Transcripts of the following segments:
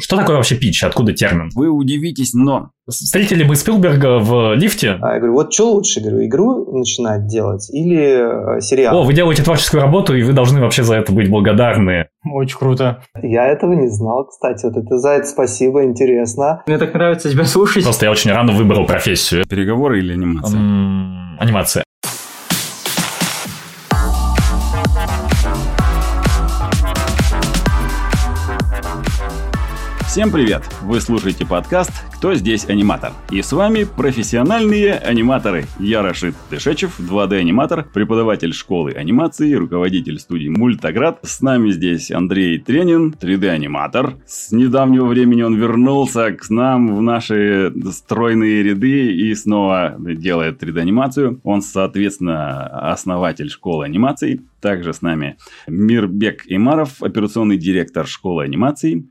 Что такое вообще пич? Откуда термин? Вы удивитесь, но... Встретили мы Спилберга в лифте. А я говорю, вот что лучше, говорю, игру начинать делать или э, сериал? О, вы делаете творческую работу, и вы должны вообще за это быть благодарны. Очень круто. Я этого не знал, кстати. Вот это за это спасибо, интересно. Мне так нравится тебя слушать. Просто я очень рано выбрал профессию. Переговоры или анимация? Анимация. Всем привет! Вы слушаете подкаст «Кто здесь аниматор?» И с вами профессиональные аниматоры. Я Рашид Тышечев, 2D-аниматор, преподаватель школы анимации, руководитель студии Мультаград. С нами здесь Андрей Тренин, 3D-аниматор. С недавнего времени он вернулся к нам в наши стройные ряды и снова делает 3D-анимацию. Он, соответственно, основатель школы анимации. Также с нами Мирбек Имаров, операционный директор школы анимации.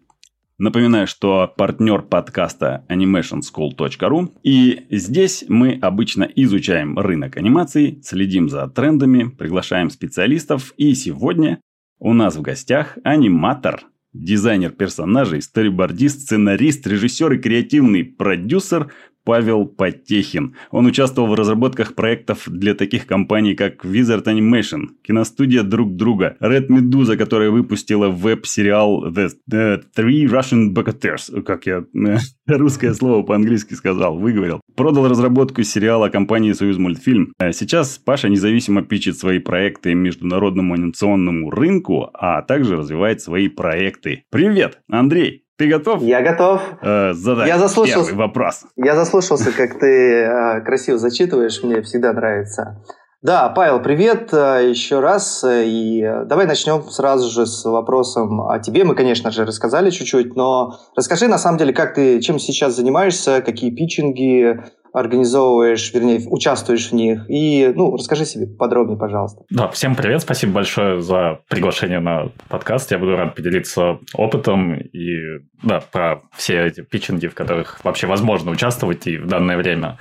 Напоминаю, что партнер подкаста animationschool.ru. И здесь мы обычно изучаем рынок анимации, следим за трендами, приглашаем специалистов. И сегодня у нас в гостях аниматор, дизайнер персонажей, сторибордист, сценарист, режиссер и креативный продюсер Павел Потехин. Он участвовал в разработках проектов для таких компаний, как Wizard Animation, киностудия друг друга, Red Medusa, которая выпустила веб-сериал The, The Three Russian Bucketeers, как я э, русское слово по-английски сказал, выговорил. Продал разработку сериала компании Союз мультфильм. А Сейчас Паша независимо пичет свои проекты международному анимационному рынку, а также развивает свои проекты. Привет, Андрей! Ты готов? Я готов. э, задать Я заслушался. первый вопрос? Я заслушался, как ты э, красиво зачитываешь, мне всегда нравится. Да, Павел, привет э, еще раз. э, И э, давай начнем сразу же с вопросом о тебе. Мы, конечно же, рассказали чуть-чуть, но расскажи на самом деле, как ты, чем сейчас занимаешься, какие питчинги организовываешь, вернее, участвуешь в них. И, ну, расскажи себе подробнее, пожалуйста. Да, всем привет, спасибо большое за приглашение на подкаст. Я буду рад поделиться опытом и, да, про все эти питчинги, в которых вообще возможно участвовать и в данное время.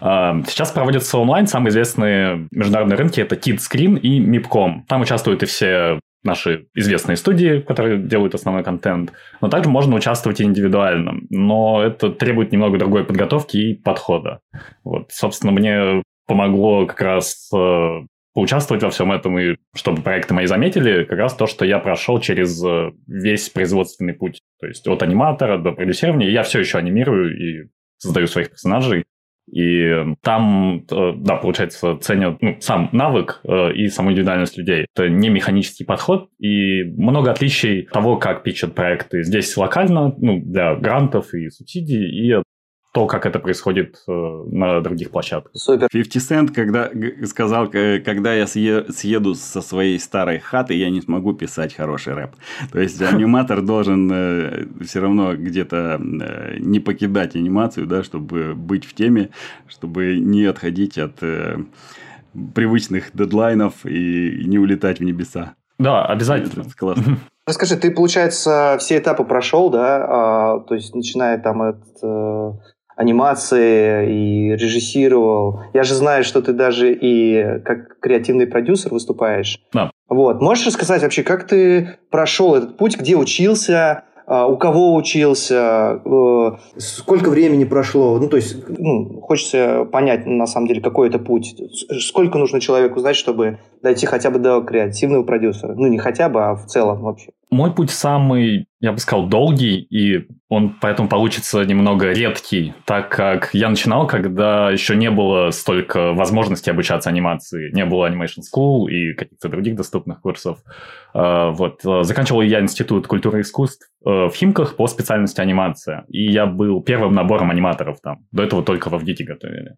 А, Сейчас проводятся онлайн. Самые известные международные рынки – это KidScreen и MIPCOM. Там участвуют и все наши известные студии, которые делают основной контент, но также можно участвовать и индивидуально, но это требует немного другой подготовки и подхода. Вот, собственно, мне помогло как раз э, поучаствовать во всем этом и чтобы проекты мои заметили, как раз то, что я прошел через э, весь производственный путь. То есть от аниматора до продюсирования. Я все еще анимирую и создаю своих персонажей. И там, э, да, получается, ценят ну, сам навык э, и саму индивидуальность людей. Это не механический подход, и много отличий того, как пичат проекты здесь локально, ну, для грантов и субсидий, и то, как это происходит э, на других площадках. Супер. 50 Cent когда сказал, к- когда я съе- съеду со своей старой хаты, я не смогу писать хороший рэп. То есть аниматор должен все равно где-то э, не покидать анимацию, да, чтобы быть в теме, чтобы не отходить от э, привычных дедлайнов и не улетать в небеса. Да, обязательно. Это классно. Расскажи, ты, получается, все этапы прошел, да? А, то есть, начиная там от э, анимации и режиссировал. Я же знаю, что ты даже и как креативный продюсер выступаешь. Да. Вот. Можешь рассказать вообще, как ты прошел этот путь, где учился, а, у кого учился, э, сколько времени прошло? Ну, то есть, ну, хочется понять, на самом деле, какой это путь. Сколько нужно человеку знать, чтобы дойти хотя бы до креативного продюсера? Ну, не хотя бы, а в целом вообще. Мой путь самый, я бы сказал, долгий, и он поэтому получится немного редкий, так как я начинал, когда еще не было столько возможностей обучаться анимации. Не было Animation School и каких-то других доступных курсов. А, Вот. э, Заканчивал я Институт культуры и искусств э, в Химках по специальности анимация. И я был первым набором аниматоров там. До этого только в Авгите готовили.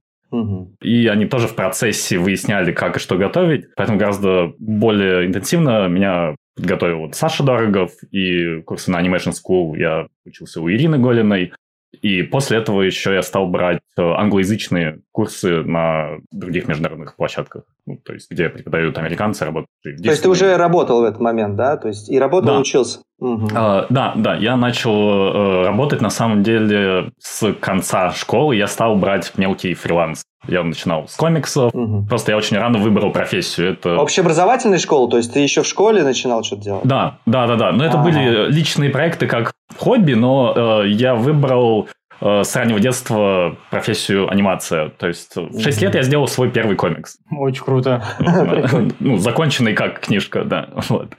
И они тоже в процессе выясняли, как и что готовить. Поэтому гораздо более интенсивно меня подготовил вот Саша Дорогов. И курсы на Animation School я учился у Ирины Голиной. И после этого еще я стал брать э, англоязычные курсы на других международных площадках. Ну, то есть, где преподают американцы, работающие в То есть ты уже работал в этот момент, да? То есть и работал, Да. учился. Мгм. А, да, да, я начал э, работать на самом деле с конца школы. Я стал брать мелкий фриланс. Я начинал с комиксов. Угу. Просто я очень рано выбрал профессию. Это... Общеобразовательная школа? То есть ты еще в школе начинал что-то делать? Да, да, да, да. Но это А-а-а. были личные проекты как хобби, но э, я выбрал с раннего детства профессию анимация. То есть в 6 лет я сделал свой первый комикс. Очень круто. Ну, законченный как книжка, да. Вот.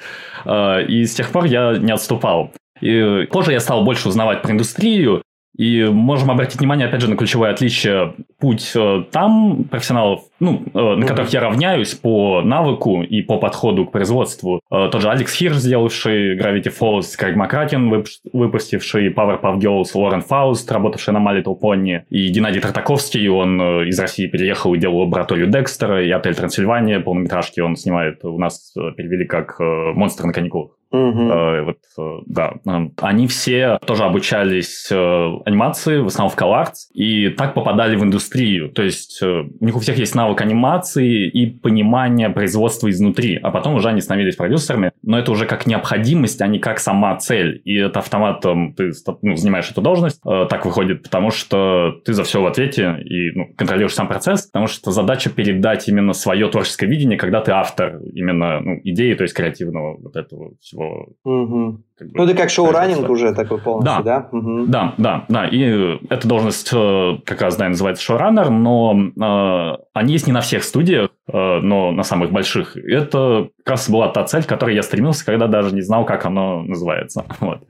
Э, и с тех пор я не отступал. И позже я стал больше узнавать про индустрию, и можем обратить внимание, опять же, на ключевое отличие. Путь э, там профессионалов, ну, э, на которых я равняюсь по навыку и по подходу к производству. Э, тот же Алекс Хирш, сделавший Gravity Falls, Крайг Макракен, выпустивший Powerpuff Girls, Лорен Фауст, работавший на My Little Pony, и Геннадий Тартаковский, он из России переехал и делал лабораторию Декстера, и Отель Трансильвания, полнометражки он снимает, у нас перевели как «Монстр на каникулах». Угу. Э, вот, э, да. Они все тоже обучались э, анимации, в основном в CalArts, и так попадали в индустрию. То есть э, у них у всех есть навык анимации и понимание производства изнутри, а потом уже они становились продюсерами, но это уже как необходимость, а не как сама цель. И это автоматом ты ну, занимаешь эту должность, э, так выходит, потому что ты за все в ответе и ну, контролируешь сам процесс, потому что задача передать именно свое творческое видение, когда ты автор именно ну, идеи, то есть креативного вот этого всего его... Угу. Как бы, ну, это как шоураннинг уже такой полностью, да? Да, угу. да, да, да. И эта должность э, как раз, да, называется шоураннер, но э, они есть не на всех студиях, э, но на самых больших. Это как раз была та цель, к которой я стремился, когда даже не знал, как оно называется. Вот.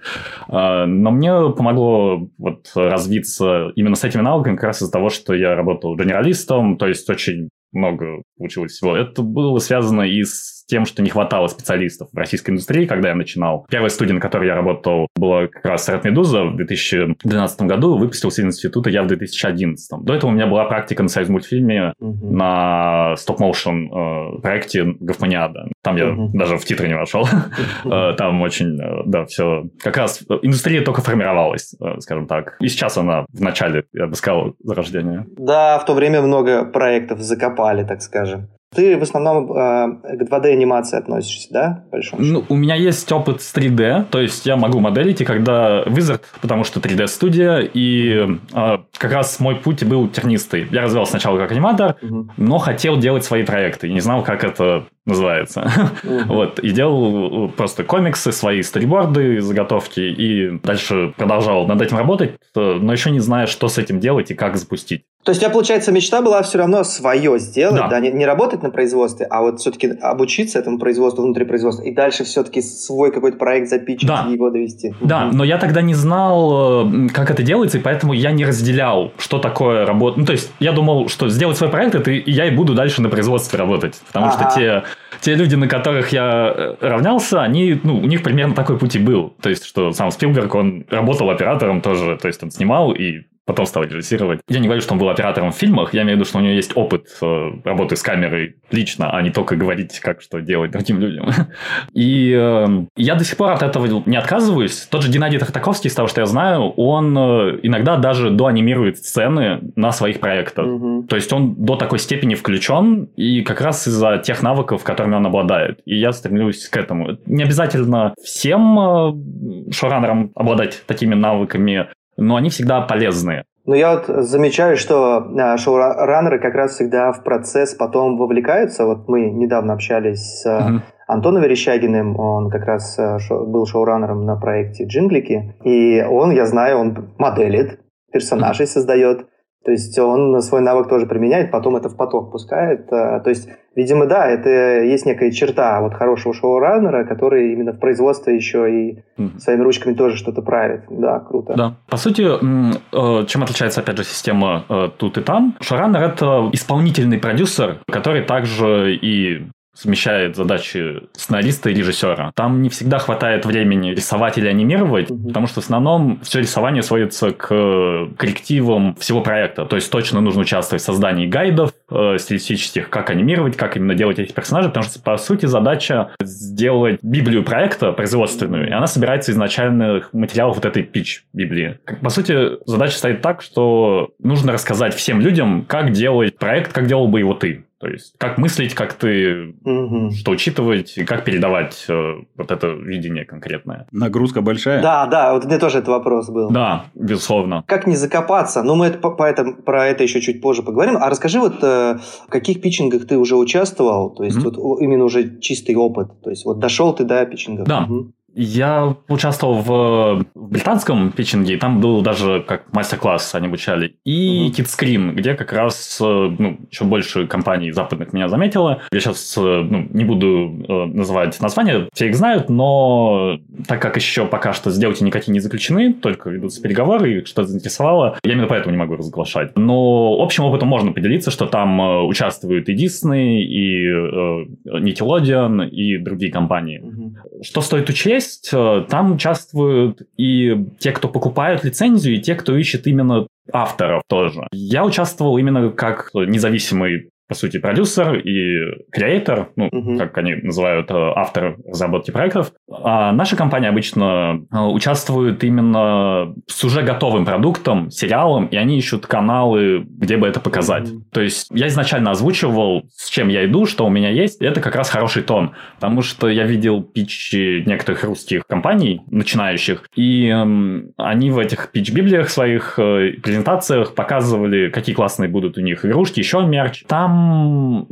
Э, но мне помогло вот развиться именно с этими навыками как раз из-за того, что я работал генералистом, то есть очень много получилось всего. Это было связано и с тем, что не хватало специалистов в российской индустрии, когда я начинал. Первая студия, на которой я работал, была как раз Red Медуза в 2012 году, выпустился из института я в 2011. До этого у меня была практика на союз мультфильме угу. на стоп-моушен э, проекте Гофманиада. Там я угу. даже в титры не вошел. Э, там очень, э, да, все... Как раз индустрия только формировалась, скажем так. И сейчас она в начале, я бы сказал, зарождения. Да, в то время много проектов закопали, так скажем. Ты в основном э, к 2D-анимации относишься, да? Большому ну, у меня есть опыт с 3D, то есть я могу моделить, и когда Wizard, потому что 3D-студия, и э, как раз мой путь был тернистый. Я развивался сначала как аниматор, угу. но хотел делать свои проекты, и не знал, как это называется. Угу. вот, и делал просто комиксы, свои сториборды, заготовки, и дальше продолжал над этим работать, но еще не зная, что с этим делать и как запустить. То есть у тебя, получается, мечта была все равно свое сделать, да, да не, не работать на производстве, а вот все-таки обучиться этому производству внутри производства и дальше все-таки свой какой-то проект запичить да. и его довести. Да, но я тогда не знал, э, как это делается, и поэтому я не разделял, что такое работа. Ну, то есть я думал, что сделать свой проект, это я и буду дальше на производстве работать, потому ага. что те те люди, на которых я э, равнялся, они, ну, у них примерно такой путь и был. То есть, что сам Спилберг, он работал оператором тоже, то есть, он снимал и потом стал режиссировать. Я не говорю, что он был оператором в фильмах, я имею в виду, что у него есть опыт э, работы с камерой лично, а не только говорить, как что делать другим людям. И э, я до сих пор от этого не отказываюсь. Тот же Геннадий Тартаковский, из того, что я знаю, он э, иногда даже доанимирует сцены на своих проектах. Угу. То есть он до такой степени включен, и как раз из-за тех навыков, которыми он обладает. И я стремлюсь к этому. Не обязательно всем э, шоураннерам обладать такими навыками, но они всегда полезные. Ну, я вот замечаю, что а, шоураннеры как раз всегда в процесс потом вовлекаются. Вот мы недавно общались с uh-huh. Антоном Верещагиным, он как раз а, был шоураннером на проекте «Джинглики», и он, я знаю, он моделит, персонажей uh-huh. создает, то есть он свой навык тоже применяет, потом это в поток пускает. То есть, видимо, да, это есть некая черта вот хорошего шоураннера, который именно в производстве еще и своими ручками тоже что-то правит. Да, круто. Да. По сути, э, чем отличается, опять же, система э, тут и там? Шоураннер – это исполнительный продюсер, который также и совмещает задачи сценариста и режиссера. Там не всегда хватает времени рисовать или анимировать, mm-hmm. потому что в основном все рисование сводится к коррективам всего проекта. То есть точно нужно участвовать в создании гайдов э, стилистических, как анимировать, как именно делать этих персонажей, потому что, по сути, задача сделать библию проекта производственную, и она собирается из начальных материалов вот этой пич библии. По сути, задача стоит так, что нужно рассказать всем людям, как делать проект, как делал бы его ты. То есть, как мыслить, как ты, угу. что учитывать, и как передавать э, вот это видение конкретное. Нагрузка большая? Да, да, вот мне тоже этот вопрос был. Да, безусловно. Как не закопаться? Ну, мы это, по, это, про это еще чуть позже поговорим. А расскажи вот, э, в каких питчингах ты уже участвовал? То есть, угу. вот именно уже чистый опыт. То есть, вот дошел ты до питчингов. Да. Угу. Я участвовал в, в британском питчинге, и там был даже как мастер-класс они обучали. И mm-hmm. KidScreen, где как раз э, ну, еще больше компаний западных меня заметило. Я сейчас э, ну, не буду э, называть названия, все их знают, но так как еще пока что сделки никакие не заключены, только ведутся переговоры, и что-то заинтересовало, я именно поэтому не могу разглашать. Но общим опытом можно поделиться, что там участвуют и Disney, и Nickelodeon, и другие компании. Mm-hmm. Что стоит учесть? Есть, э, там участвуют и те, кто покупают лицензию, и те, кто ищет именно авторов тоже. Я участвовал именно как независимый по сути, продюсер и креатор, ну, угу. как они называют, э, автор разработки проектов. А наша компания обычно э, участвует именно с уже готовым продуктом, сериалом, и они ищут каналы, где бы это показать. Угу. То есть я изначально озвучивал, с чем я иду, что у меня есть, и это как раз хороший тон, потому что я видел питчи некоторых русских компаний, начинающих, и эм, они в этих питч-библиях своих э, презентациях показывали, какие классные будут у них игрушки, еще мерч. Там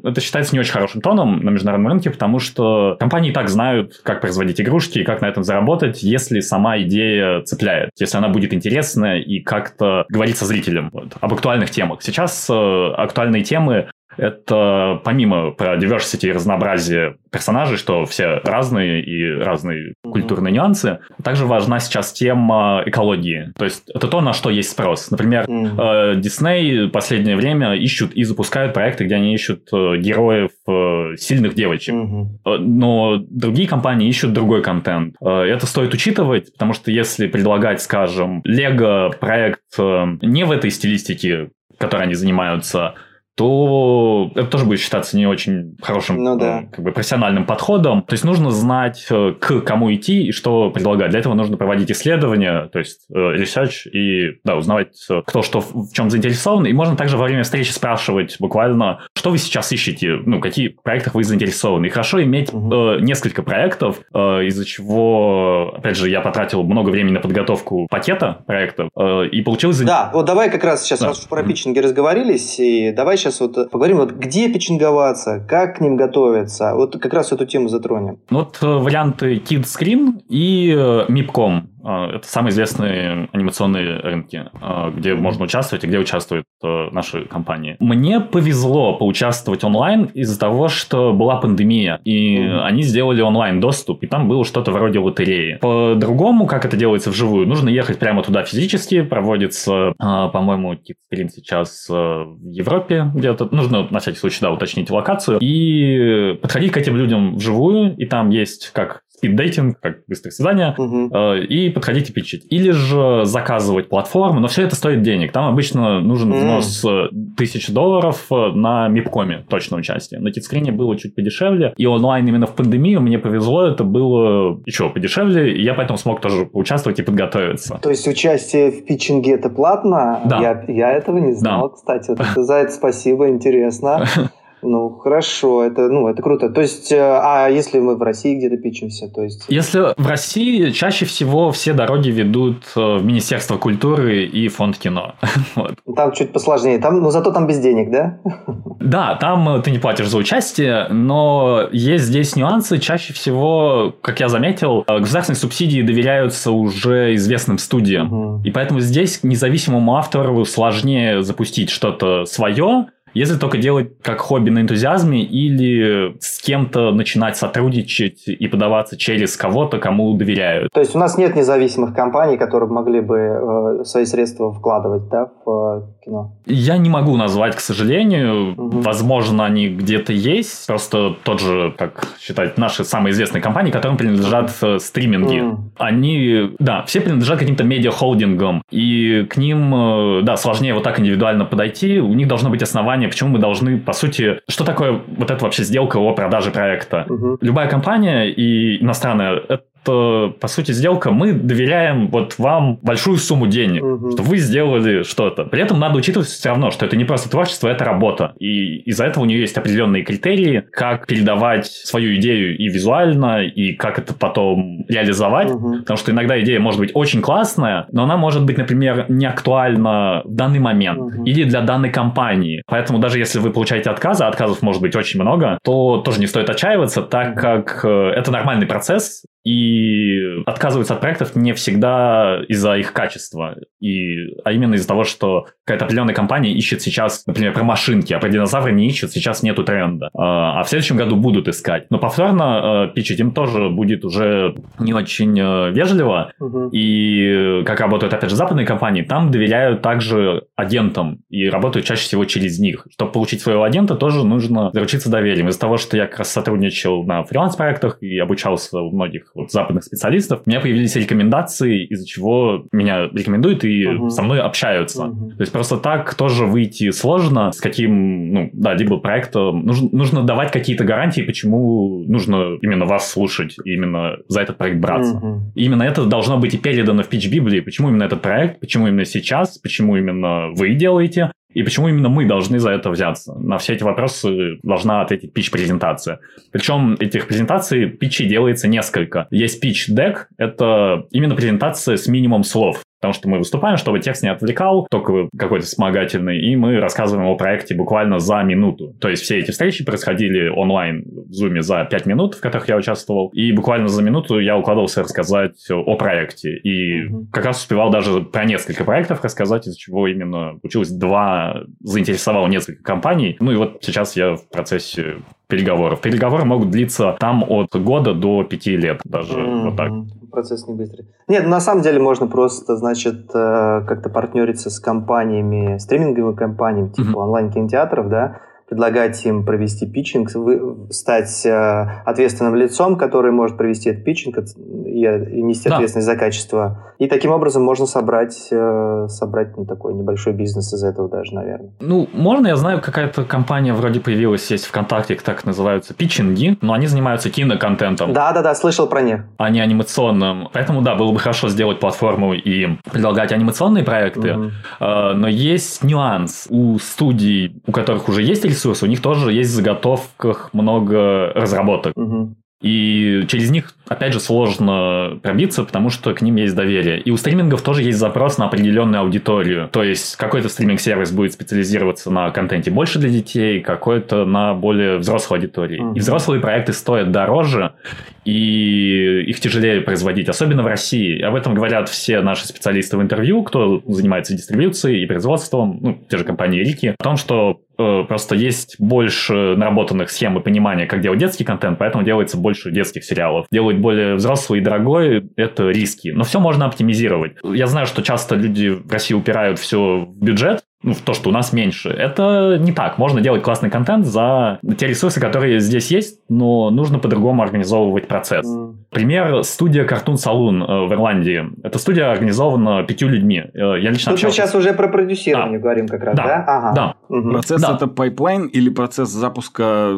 это считается не очень хорошим тоном на международном рынке, потому что компании и так знают, как производить игрушки и как на этом заработать, если сама идея цепляет, если она будет интересная и как-то говорить со зрителем вот, об актуальных темах. Сейчас э, актуальные темы это помимо про diversity и разнообразие персонажей, что все разные и разные mm-hmm. культурные нюансы, также важна сейчас тема экологии. То есть это то, на что есть спрос. Например, mm-hmm. Последнее время ищут и запускают проекты, где они ищут э, героев э, сильных девочек. Mm-hmm. Но другие компании ищут другой контент. Это стоит учитывать, потому что если предлагать, скажем, Лего проект не в этой стилистике, которой они занимаются, то это тоже будет считаться не очень хорошим ну, да. как бы, профессиональным подходом. То есть нужно знать, э, к кому идти и что предлагать. Для этого нужно проводить исследования, то есть э, research и да, узнавать, э, кто что в чем заинтересован. И можно также во время встречи спрашивать буквально, что вы сейчас ищете, ну, какие проектах вы заинтересованы. И хорошо иметь угу. э, несколько проектов, э, из-за чего, опять же, я потратил много времени на подготовку пакета проектов э, и получилось... Да, вот давай как раз сейчас, да. раз про питчинги разговорились, и давай сейчас вот э, поговорим, вот где пичинговаться, как к ним готовиться. Вот как раз эту тему затронем. Ну вот э, варианты KidScreen и MIPCOM. А, это самые известные анимационные рынки, а, где можно участвовать и где участвуют э, наши компании. Мне повезло поучаствовать онлайн из-за того, что была пандемия, и mm-hmm. они сделали онлайн-доступ, и там было что-то вроде лотереи. По-другому, как это делается вживую, нужно ехать прямо туда физически, проводится, а, по-моему, Kickstarter сейчас э, в Европе где-то. Нужно, на всякий случай, да, уточнить локацию, и подходить к этим людям вживую, и там есть как спиддейтинг, как быстрое свидание, угу. э, и подходить и питчить. Или же заказывать платформы, но все это стоит денег. Там обычно нужен взнос mm. тысяч долларов э, на Мипкоме, точно участие. На Титскрине было чуть подешевле, и онлайн именно в пандемию мне повезло, это было еще подешевле, и я поэтому смог тоже поучаствовать и подготовиться. То есть участие в питчинге это платно? Да. Я, я этого не знал, да. кстати. Вот за это спасибо, интересно. Ну, хорошо, это, ну, это круто. То есть, э, а если мы в России где-то пичемся, то есть... Если в России чаще всего все дороги ведут э, в Министерство культуры и фонд кино. вот. Там чуть посложнее, там, но зато там без денег, да? да, там э, ты не платишь за участие, но есть здесь нюансы. Чаще всего, как я заметил, государственные субсидии доверяются уже известным студиям. Угу. И поэтому здесь независимому автору сложнее запустить что-то свое, если только делать как хобби на энтузиазме или с кем-то начинать сотрудничать и подаваться через кого-то, кому доверяют. То есть у нас нет независимых компаний, которые могли бы э, свои средства вкладывать да, в э, кино? Я не могу назвать, к сожалению. Угу. Возможно, они где-то есть. Просто тот же, как считать, наши самые известные компании, которым принадлежат э, стриминги. Угу. Они, да, все принадлежат каким-то медиа-холдингам. И к ним, э, да, сложнее вот так индивидуально подойти. У них должно быть основание почему мы должны, по сути, что такое вот эта вообще сделка о продаже проекта? Угу. Любая компания и иностранная, по сути, сделка, мы доверяем вот вам большую сумму денег, угу. что вы сделали что-то. При этом надо учитывать все равно, что это не просто творчество, это работа. И из-за этого у нее есть определенные критерии, как передавать свою идею и визуально, и как это потом реализовать. Угу. Потому что иногда идея может быть очень классная, но она может быть, например, не актуальна в данный момент угу. или для данной компании. Поэтому даже если вы получаете отказы, а отказов может быть очень много, то тоже не стоит отчаиваться, так как э, это нормальный процесс, и отказываются от проектов не всегда из-за их качества, и, а именно из-за того, что какая-то определенная компания ищет сейчас, например, про машинки, а про динозавры не ищет, сейчас нету тренда. А, а в следующем году будут искать. Но повторно э, пичить им тоже будет уже не очень э, вежливо. Угу. И как работают, опять же, западные компании, там доверяют также агентам и работают чаще всего через них. Чтобы получить своего агента, тоже нужно заручиться доверием. Из-за того, что я как раз сотрудничал на фриланс-проектах и обучался у многих вот западных специалистов, у меня появились рекомендации, из-за чего меня рекомендуют и угу. со мной общаются. Угу. То есть просто так тоже выйти сложно, с каким, ну, да, либо проектом. Нужно, нужно давать какие-то гарантии, почему нужно именно вас слушать, именно за этот проект браться. И именно это должно быть и передано в пич-библии, почему именно этот проект, почему именно сейчас, почему именно вы делаете, и почему именно мы должны за это взяться? На все эти вопросы должна ответить пич-презентация. Причем этих презентаций питчей делается несколько. Есть питч-дек, это именно презентация с минимум слов. Потому что мы выступаем, чтобы текст не отвлекал, только какой-то вспомогательный, и мы рассказываем о проекте буквально за минуту. То есть все эти встречи происходили онлайн в Zoom за 5 минут, в которых я участвовал, и буквально за минуту я укладывался рассказать о проекте. И mm-hmm. как раз успевал даже про несколько проектов рассказать, из чего именно училось два, заинтересовал несколько компаний. Ну и вот сейчас я в процессе переговоров. Переговоры могут длиться там от года до пяти лет даже. Mm-hmm. Вот так процесс не быстрый. Нет, на самом деле можно просто, значит, э, как-то партнериться с компаниями, стриминговыми компаниями, типа mm-hmm. онлайн-кинотеатров, да, предлагать им провести питчинг, стать э, ответственным лицом, который может провести этот питчинг и, и нести да. ответственность за качество. И таким образом можно собрать, э, собрать ну, такой небольшой бизнес из этого даже, наверное. Ну, можно, я знаю, какая-то компания вроде появилась, есть ВКонтакте, так называются, питчинги, но они занимаются киноконтентом. Да-да-да, слышал про них. А не анимационным. Поэтому, да, было бы хорошо сделать платформу и предлагать анимационные проекты, угу. но есть нюанс. У студий, у которых уже есть ресурсы, ресурсы, у них тоже есть в заготовках много разработок. Угу. И через них, опять же, сложно пробиться, потому что к ним есть доверие. И у стримингов тоже есть запрос на определенную аудиторию. То есть какой-то стриминг-сервис будет специализироваться на контенте больше для детей, какой-то на более взрослой аудитории. Uh-huh. И взрослые проекты стоят дороже, и их тяжелее производить, особенно в России. Об этом говорят все наши специалисты в интервью, кто занимается дистрибьюцией и производством, ну, те же компании Рики, о том, что э, просто есть больше наработанных схем и понимания, как делать детский контент, поэтому делается больше детских сериалов. Делать более взрослый и дорогой – это риски. Но все можно оптимизировать. Я знаю, что часто люди в России упирают все в бюджет, ну, в то, что у нас меньше. Это не так. Можно делать классный контент за те ресурсы, которые здесь есть, но нужно по-другому организовывать процесс. Mm. Пример студия Cartoon Saloon э, в Ирландии. Эта студия организована пятью людьми. Э, я лично Тут общался... мы сейчас уже про продюсирование да. говорим как раз, да? Да. Ага. да. Угу. Процесс да. это пайплайн или процесс запуска,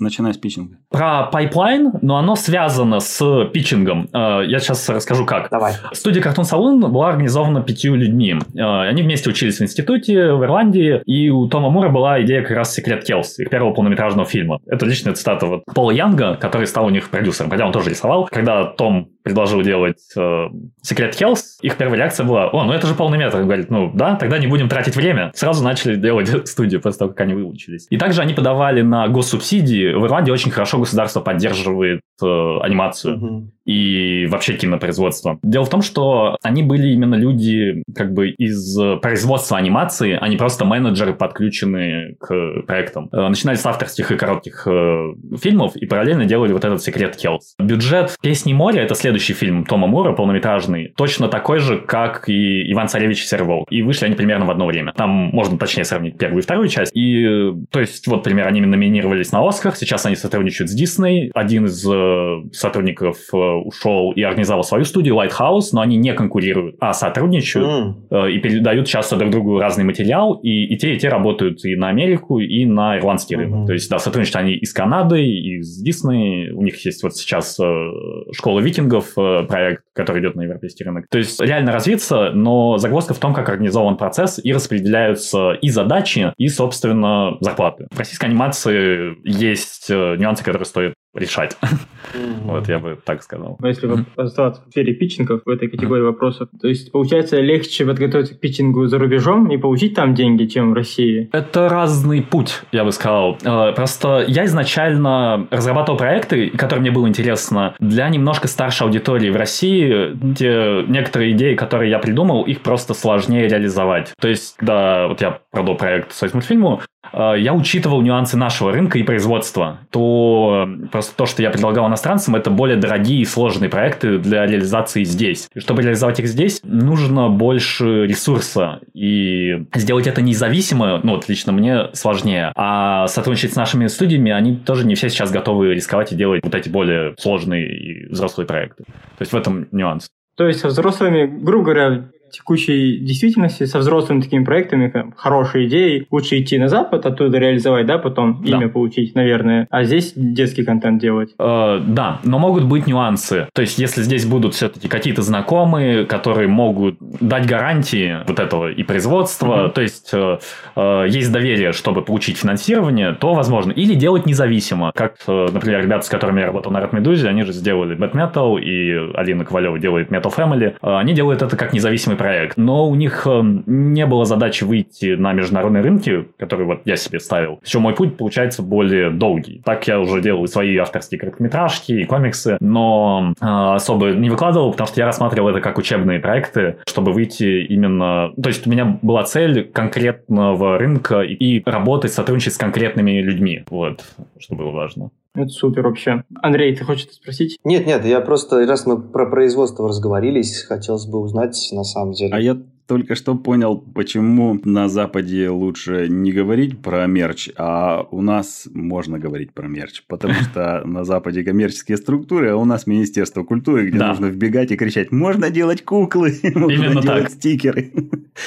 начиная с питчинга? Про пайплайн, но оно связано с питчингом. Э, я сейчас расскажу как. Давай. Студия Cartoon Saloon была организована пятью людьми. Они вместе учились в институте, в Ирландии, и у Тома Мура была идея как раз «Секрет Келс», их первого полнометражного фильма. Это личная цитата вот Пола Янга, который стал у них продюсером, хотя он тоже рисовал. Когда Том предложил делать э, Secret of Kells, их первая реакция была, о, ну это же полный метр. Он говорит, ну да, тогда не будем тратить время. Сразу начали делать студию после того, как они выучились. И также они подавали на госсубсидии. В Ирландии очень хорошо государство поддерживает э, анимацию. Угу. И вообще кинопроизводство. Дело в том, что они были именно люди как бы из производства анимации, а не просто менеджеры, подключенные к проектам. Э, начинали с авторских и коротких э, фильмов и параллельно делали вот этот Secret Health. Бюджет «Песни моря» — это следующий следующий фильм Тома Мура, полнометражный, точно такой же, как и Иван Царевич и Сервол. И вышли они примерно в одно время. Там можно точнее сравнить первую и вторую часть. И, то есть, вот, пример, они номинировались на Оскар, сейчас они сотрудничают с Дисней. Один из э, сотрудников э, ушел и организовал свою студию Lighthouse, но они не конкурируют, а сотрудничают mm. э, и передают часто друг другу разный материал, и, и те, и те работают и на Америку, и на ирландский mm-hmm. рынок. То есть, да, сотрудничают они и с Канадой, и с Дисней. У них есть вот сейчас э, школа викингов, шагов э, проект, который идет на европейский рынок. То есть реально развиться, но загвоздка в том, как организован процесс и распределяются и задачи, и, собственно, зарплаты. В российской анимации есть э, нюансы, которые стоит решать. Mm-hmm. Вот я бы так сказал. Но если mm-hmm. оставаться в сфере питчингов, в этой категории mm-hmm. вопросов, то есть получается легче подготовиться к питчингу за рубежом и получить там деньги, чем в России? Это разный путь, я бы сказал. Э, просто я изначально разрабатывал проекты, которые мне было интересно, для немножко старшей аудитории в России, где некоторые идеи, которые я придумал, их просто сложнее реализовать. То есть, когда вот я продал проект «Союз мультфильму», э, я учитывал нюансы нашего рынка и производства, то просто то, что я предлагал иностранцам, это более дорогие и сложные проекты для реализации здесь. И чтобы реализовать их здесь, нужно больше ресурса. И сделать это независимо, ну, вот лично мне сложнее. А сотрудничать с нашими студиями, они тоже не все сейчас готовы рисковать и делать вот эти более сложные и взрослые проекты. То есть в этом нюанс. То есть со взрослыми, грубо говоря, текущей действительности со взрослыми такими проектами, как хорошие идеи, лучше идти на Запад, оттуда реализовать, да, потом да. имя получить, наверное, а здесь детский контент делать. Э, да, но могут быть нюансы. То есть, если здесь будут все-таки какие-то знакомые, которые могут дать гарантии вот этого и производства, mm-hmm. то есть э, э, есть доверие, чтобы получить финансирование, то возможно. Или делать независимо, как, э, например, ребята, с которыми я работал на Red Medusa, они же сделали Bad Metal, и Алина Ковалева делает Metal Family. Э, они делают это как независимый проект, но у них эм, не было задачи выйти на международные рынки, которые вот я себе ставил. Все, мой путь получается более долгий. Так я уже делал свои авторские короткометражки и комиксы, но э, особо не выкладывал, потому что я рассматривал это как учебные проекты, чтобы выйти именно... То есть у меня была цель конкретного рынка и, и работать, сотрудничать с конкретными людьми. Вот, что было важно. Это супер вообще. Андрей, ты хочешь спросить? Нет, нет, я просто, раз мы про производство разговорились, хотелось бы узнать на самом деле. А я только что понял, почему на Западе лучше не говорить про мерч, а у нас можно говорить про мерч. Потому что на Западе коммерческие структуры, а у нас Министерство культуры, где да. нужно вбегать и кричать, можно делать куклы, можно делать стикеры.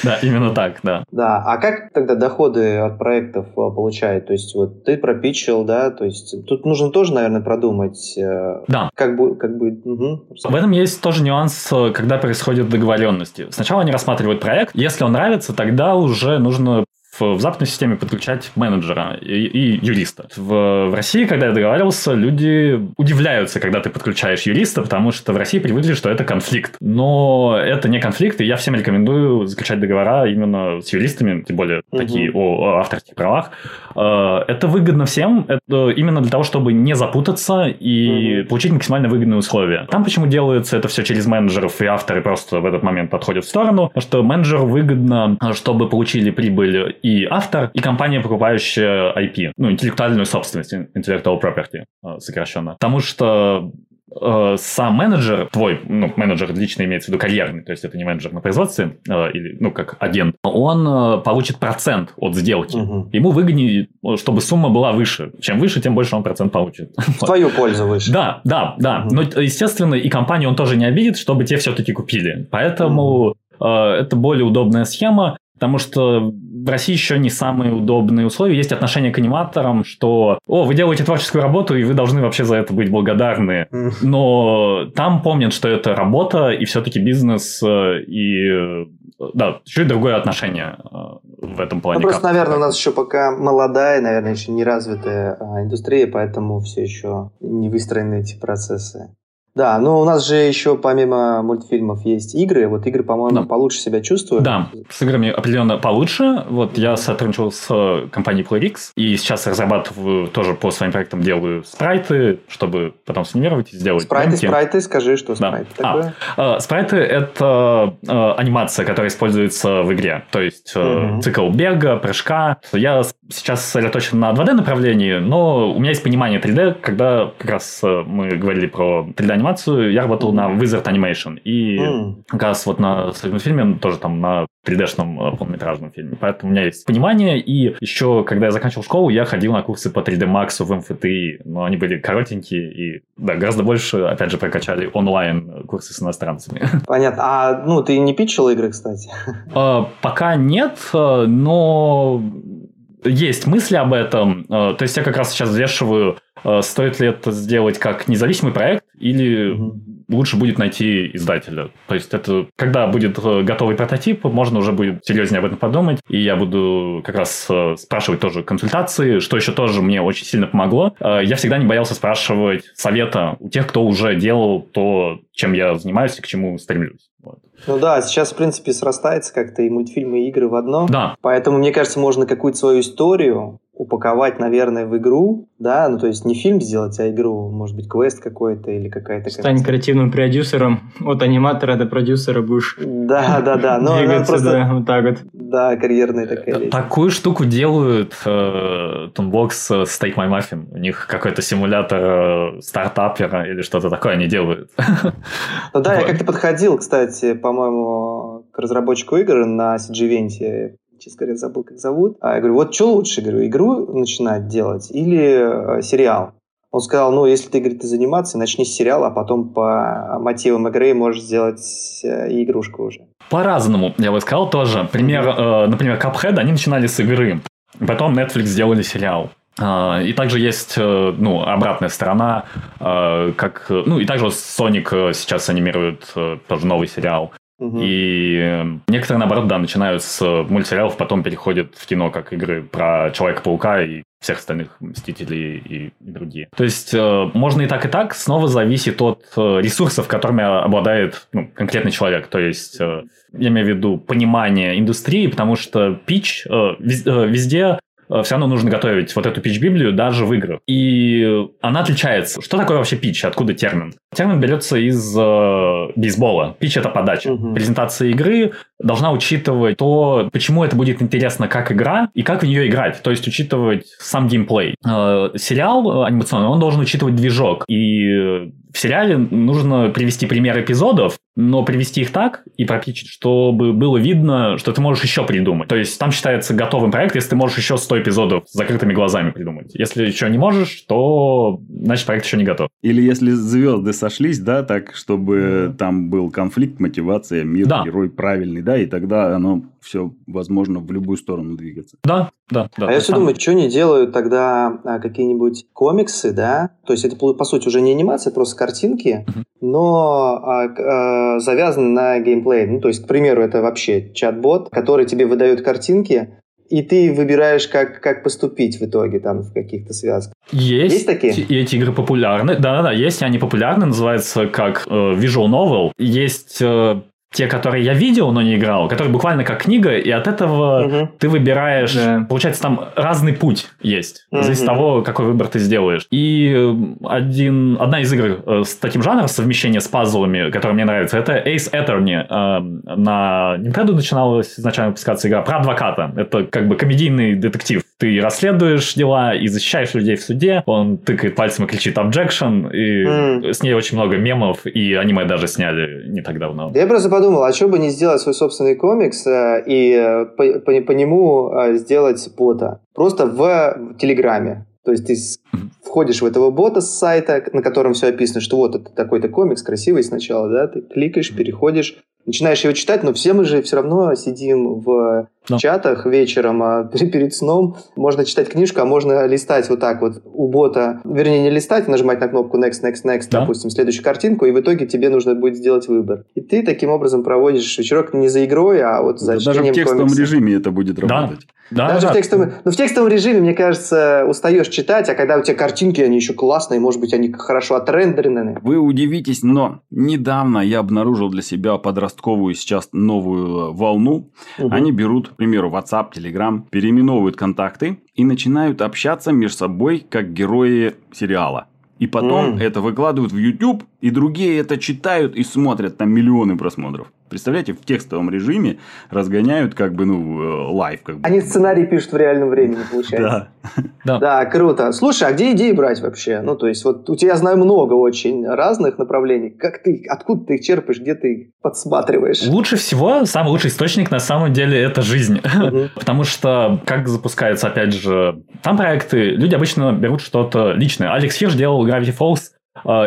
Да, именно так, да. Да, а как тогда доходы от проектов э, получают? То есть, вот ты пропичил, да, то есть, тут нужно тоже, наверное, продумать. Э, да. Как бы, как бы... Угу. В этом есть тоже нюанс, э, когда происходят договоренности. Сначала они рассматривают проект. Если он нравится, тогда уже нужно в, в западной системе подключать менеджера и, и юриста. В, в России, когда я договаривался, люди удивляются, когда ты подключаешь юриста, потому что в России привыкли, что это конфликт. Но это не конфликт, и я всем рекомендую заключать договора именно с юристами, тем более угу. такие о, о авторских правах. Э, это выгодно всем, это именно для того, чтобы не запутаться и угу. получить максимально выгодные условия. Там почему делается это все через менеджеров, и авторы просто в этот момент отходят в сторону, потому что менеджеру выгодно, чтобы получили прибыль и автор, и компания, покупающая IP, ну, интеллектуальную собственность, intellectual property, э, сокращенно. Потому что э, сам менеджер, твой ну, менеджер лично имеется в виду карьерный, то есть это не менеджер на производстве, э, или, ну, как агент, он э, получит процент от сделки. Угу. Ему выгоднее, чтобы сумма была выше. Чем выше, тем больше он процент получит. В твою пользу выше. Да, да, да. Угу. Но, естественно, и компанию он тоже не обидит, чтобы те все-таки купили. Поэтому угу. э, это более удобная схема, потому что в России еще не самые удобные условия. Есть отношение к аниматорам, что «О, вы делаете творческую работу, и вы должны вообще за это быть благодарны». Но там помнят, что это работа, и все-таки бизнес, э, и да, чуть другое отношение э, в этом плане. Ну, просто, наверное, у нас еще пока молодая, наверное, еще не развитая индустрия, поэтому все еще не выстроены эти процессы. Да, но у нас же еще помимо мультфильмов есть игры. Вот игры, по-моему, да. получше себя чувствуют. Да, с играми определенно получше. Вот я сотрудничал с э, компанией PlayRix, и сейчас разрабатываю тоже по своим проектам делаю спрайты, чтобы потом санимировать и сделать Спрайты, демки. спрайты, скажи, что спрайты да. такое? А, э, спрайты — это э, анимация, которая используется в игре. То есть э, цикл бега, прыжка. Я сейчас сосредоточен на 2D направлении, но у меня есть понимание 3D, когда как раз э, мы говорили про 3D анимацию, я работал на Wizard Animation. И mm. как раз вот на своем фильме, тоже там на 3D-шном э, полнометражном фильме. Поэтому у меня есть понимание. И еще, когда я заканчивал школу, я ходил на курсы по 3D Max в МФТИ. Но они были коротенькие и да, гораздо больше, опять же, прокачали онлайн курсы с иностранцами. Понятно. А ну ты не питчил игры, кстати? А, пока нет, э, но есть мысли об этом. Э, то есть я как раз сейчас взвешиваю, стоит ли это сделать как независимый проект или угу лучше будет найти издателя. То есть это, когда будет э, готовый прототип, можно уже будет серьезнее об этом подумать, и я буду как раз э, спрашивать тоже консультации, что еще тоже мне очень сильно помогло. Э, я всегда не боялся спрашивать совета у тех, кто уже делал то, чем я занимаюсь и к чему стремлюсь. Вот. Ну да, сейчас, в принципе, срастается как-то и мультфильмы, и игры в одно. Да. Поэтому, мне кажется, можно какую-то свою историю упаковать, наверное, в игру, да, ну то есть не фильм сделать, а игру, может быть, квест какой-то или какая-то... Стань креативным продюсером, от аниматора до продюсера будешь Да, да, да, но двигаться, просто... да, вот так вот. Да, карьерная такая лестница. Такую штуку делают э, Toonbox Stake My Muffin. У них какой-то симулятор э, стартапера или что-то такое они делают. Ну да, я как-то подходил, кстати, по-моему, к разработчику игр на CG-венте честно говоря, забыл, как зовут. А я говорю, вот что лучше, говорю, игру начинать делать или э, сериал? Он сказал, ну, если ты, говорит, из анимации, начни с сериала, а потом по мотивам игры можешь сделать э, игрушку уже. По-разному, я бы сказал тоже. Пример, э, например, Cuphead, они начинали с игры. Потом Netflix сделали сериал. Uh, и также есть, uh, ну, обратная сторона, как, ну, и также Sonic сейчас анимирует тоже новый сериал. И некоторые, наоборот, да, начинают с мультсериалов, потом переходят в кино, как игры про Человека-паука и всех остальных Мстителей и, другие. То есть э, можно и так, и так. Снова зависит от э, ресурсов, которыми обладает ну, конкретный человек. То есть э, я имею в виду понимание индустрии, потому что пич э, э, везде Э, все равно нужно готовить вот эту пич-библию даже в играх. И она отличается. Что такое вообще пич? Откуда термин? Термин берется из э, бейсбола. Пич – это подача. Угу. Презентация игры должна учитывать то, почему это будет интересно как игра и как в нее играть. То есть учитывать сам геймплей. Э, сериал анимационный, он должен учитывать движок. И в сериале нужно привести пример эпизодов, но привести их так и пропичить, чтобы было видно, что ты можешь еще придумать. То есть там считается готовым проект, если ты можешь еще 100 эпизодов с закрытыми глазами придумать. Если еще не можешь, то значит проект еще не готов. Или если звезды сошлись, да, так, чтобы там был конфликт, мотивация, мир, да. герой правильный, да, и тогда оно все возможно в любую сторону двигаться. Да, да, да. А я все думаю, что не делают тогда а, какие-нибудь комиксы, да? То есть это, по сути, уже не анимация, просто картинки, uh-huh. но а, завязаны на геймплей. Ну, то есть, к примеру, это вообще чат-бот, который тебе выдает картинки, и ты выбираешь, как, как поступить в итоге там в каких-то связках. Есть. Есть такие? И эти игры популярны. Да-да-да, есть, они популярны, называются как э, Visual Novel. Есть э, те, которые я видел, но не играл, которые буквально как книга, и от этого угу. ты выбираешь, да. получается, там разный путь есть, угу. зависит от того, какой выбор ты сделаешь. И э, один, одна из игр э, с таким жанром, совмещение с пазлами, которая мне нравится, это Ace Attorney. Э, на Nintendo начиналась изначально выпускаться игра про адвоката. Это как бы комедийный детектив. Ты расследуешь дела и защищаешь людей в суде, он тыкает пальцем и кричит objection, и mm. с ней очень много мемов, и аниме даже сняли не так давно. Я просто подумал, а что бы не сделать свой собственный комикс э, и э, по, по, по нему э, сделать бота? Просто в Телеграме. То есть ты входишь в этого бота с сайта, на котором все описано, что вот это такой-то комикс, красивый сначала, да, ты кликаешь, переходишь, начинаешь его читать, но все мы же все равно сидим в да. чатах вечером, а перед сном можно читать книжку, а можно листать вот так вот у бота, вернее, не листать, а нажимать на кнопку next, next, next, да. допустим, следующую картинку, и в итоге тебе нужно будет сделать выбор. И ты таким образом проводишь вечерок не за игрой, а вот за да, Даже в текстовом комикса. режиме это будет работать. Да. Да, Даже да. В текстовом, ну, в текстовом режиме, мне кажется, устаешь читать, а когда у тебя картинки, они еще классные, может быть, они хорошо отрендерены. Вы удивитесь, но недавно я обнаружил для себя подростковую сейчас новую волну. Угу. Они берут, к примеру, WhatsApp, Telegram, переименовывают контакты и начинают общаться между собой как герои сериала. И потом mm. это выкладывают в YouTube, и другие это читают и смотрят, там миллионы просмотров. Представляете, в текстовом режиме разгоняют как бы, ну, э, live. Как бы. Они сценарий пишут в реальном времени, получается. Да. Да, круто. Слушай, а где идеи брать вообще? Ну, то есть, вот у тебя, я знаю, много очень разных направлений. Как ты, откуда ты их черпаешь, где ты их подсматриваешь? Лучше всего, самый лучший источник на самом деле это жизнь. Потому что, как запускаются, опять же, там проекты, люди обычно берут что-то личное. Алекс Хирш делал Gravity Falls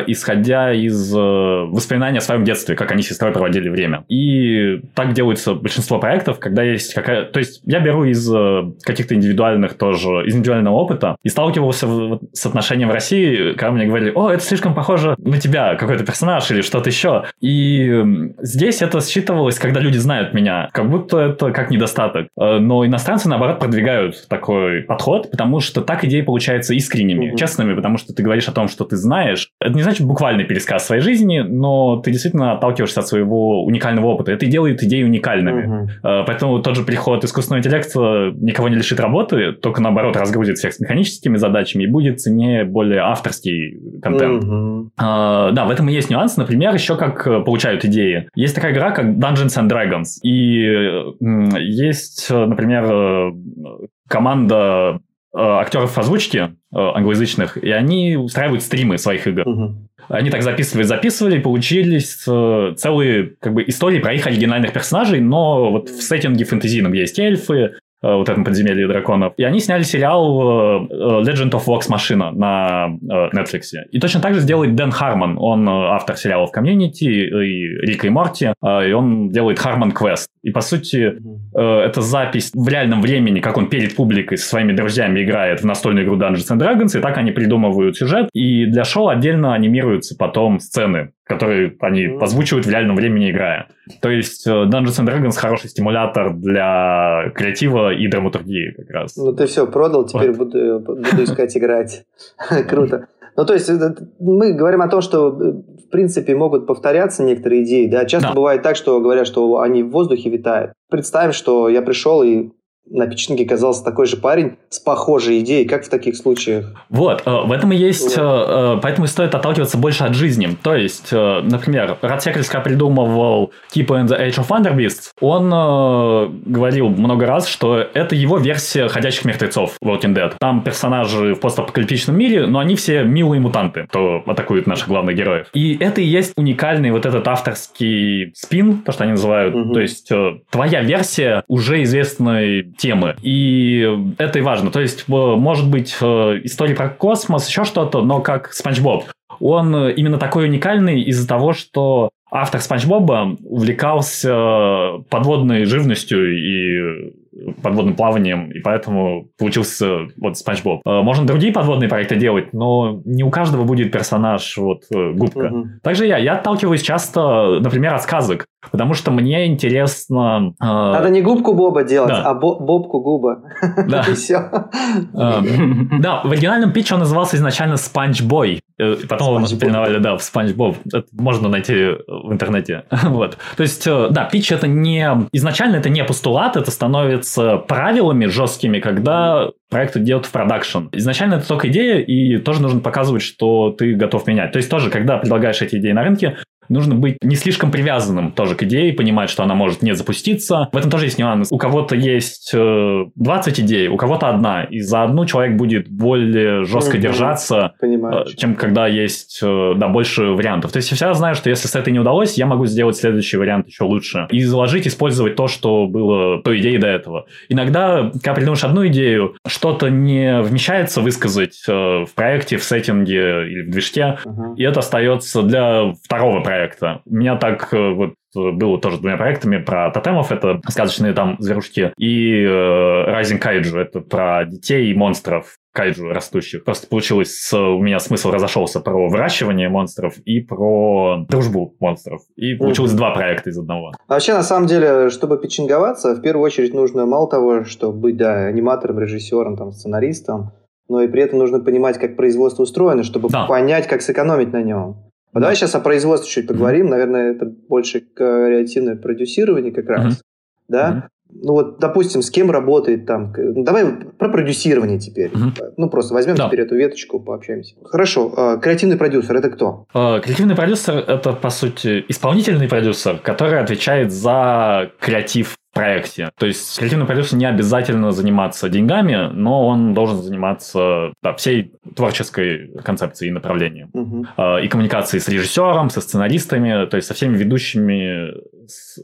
исходя из э, воспоминаний о своем детстве, как они с сестрой проводили время. И так делается большинство проектов, когда есть какая... То есть я беру из э, каких-то индивидуальных тоже, из индивидуального опыта и сталкивался с отношением в России, когда мне говорили, о, это слишком похоже на тебя, какой-то персонаж или что-то еще. И здесь это считывалось, когда люди знают меня, как будто это как недостаток. Э, но иностранцы, наоборот, продвигают такой подход, потому что так идеи получаются искренними, mm-hmm. честными, потому что ты говоришь о том, что ты знаешь. Это не значит буквальный пересказ своей жизни, но ты действительно отталкиваешься от своего уникального опыта. Это и делает идеи уникальными. Mm-hmm. Поэтому тот же приход искусственного интеллекта никого не лишит работы, только наоборот разгрузит всех с механическими задачами и будет цене более авторский контент. Mm-hmm. Да, в этом и есть нюанс. Например, еще как получают идеи. Есть такая игра, как Dungeons and Dragons. И есть, например, команда э, актеров озвучки э, англоязычных, и они устраивают стримы своих игр. Угу. Они так записывали, записывали, получились э, целые как бы истории про их оригинальных персонажей, но вот в сеттинге фэнтезийном есть эльфы, Э, вот этом подземелье драконов. И они сняли сериал э, э, Legend of Vox Machina на Netflix. И точно так же сделает Дэн Харман. Он автор сериалов Community и Рика и Морти. И он делает Harmon Quest. И, по сути, это запись в реальном времени, как он перед публикой со своими друзьями играет в настольную игру Dungeons and Dragons, и так они придумывают сюжет, и для шоу отдельно анимируются потом сцены которые они озвучивают в реальном времени играя. То есть э, Dungeons and Dragons хороший стимулятор для креатива и драматургии как раз. Ну ты все продал, теперь вот. буду, буду искать играть. Круто. Ну, то есть мы говорим о том, что э, в принципе могут повторяться некоторые идеи, да. Часто да. бывает так, что говорят, что они в воздухе витают. Представим, что я пришел и на пичинге оказался такой же парень с похожей идеей. Как в таких случаях? Вот, э, в этом и есть, вот. Э, поэтому стоит отталкиваться больше от жизни. То есть, э, например, Рад Секрельска придумывал типа in the Age of Wonder Beasts. Он говорил много раз, что это его версия ходячих мертвецов Walking Dead. Там персонажи в постапокалиптичном мире, но они все милые мутанты, кто атакует наших главных героев. И это и есть уникальный вот этот авторский спин, то, что они называют. Угу. То есть, твоя версия уже известной темы. И это и важно. То есть, может быть, э, история про космос, еще что-то, но как Спанч Боб. Он э, именно такой уникальный из-за того, что автор Спанч Боба увлекался подводной живностью и подводным плаванием, и поэтому получился вот Спанч Боб. Э, можно другие подводные проекты делать, но не у каждого будет персонаж вот губка. Угу. Также я, я отталкиваюсь часто, например, от сказок. Потому что мне интересно... Э... Надо не губку Боба делать, да. а бо- Бобку Губа. Да. И все. Э, да, в оригинальном питче он назывался изначально Спанч Бой. Э, потом его переименовали, да, в Спанч Боб. Это можно найти в интернете. вот. То есть, э, да, питч это не... Изначально это не постулат, это становится правилами жесткими, когда проект идет в продакшн. Изначально это только идея, и тоже нужно показывать, что ты готов менять. То есть тоже, когда предлагаешь эти идеи на рынке, нужно быть не слишком привязанным тоже к идее, понимать, что она может не запуститься. В этом тоже есть нюанс. У кого-то есть 20 э, идей, у кого-то одна, и за одну человек будет более жестко mm-hmm. держаться. Э, чем когда есть э, да, больше вариантов. То есть я всегда знаю, что если с этой не удалось, я могу сделать следующий вариант еще лучше. И заложить, использовать то, что было той идеей до этого. Иногда, когда придумаешь одну идею, что-то не вмещается высказать в проекте, в сеттинге или в движке, uh-huh. и это остается для второго проекта проекта. У меня так э, вот было тоже двумя проектами про тотемов, это сказочные там зверушки, и э, Rising Kaiju, это про детей и монстров кайджу растущих. Просто получилось, у меня смысл разошелся про выращивание монстров и про дружбу монстров. И получилось mm-hmm. два проекта из одного. А вообще, на самом деле, чтобы питчинговаться, в первую очередь нужно мало того, чтобы быть, да, аниматором, режиссером, там, сценаристом, но и при этом нужно понимать, как производство устроено, чтобы да. понять, как сэкономить на нем. А давай сейчас о производстве чуть поговорим. Наверное, это больше креативное продюсирование как раз. Mm-hmm. Да? Mm-hmm. Ну вот, допустим, с кем работает там... Ну, давай про продюсирование теперь. Mm-hmm. Ну просто возьмем да. теперь эту веточку, пообщаемся. Хорошо. А, креативный продюсер – это кто? А, креативный продюсер – это, по сути, исполнительный продюсер, который отвечает за креатив проекте. То есть креативный продюсер не обязательно заниматься деньгами, но он должен заниматься да, всей творческой концепцией и направлением. Угу. И коммуникацией с режиссером, со сценаристами, то есть со всеми ведущими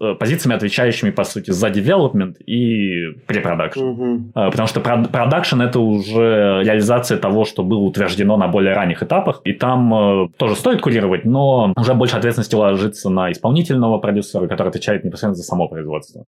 э, позициями, отвечающими, по сути, за development и препродакшн. Угу. Потому что продакшн – это уже реализация того, что было утверждено на более ранних этапах, и там э, тоже стоит курировать, но уже больше ответственности ложится на исполнительного продюсера, который отвечает непосредственно за само производство.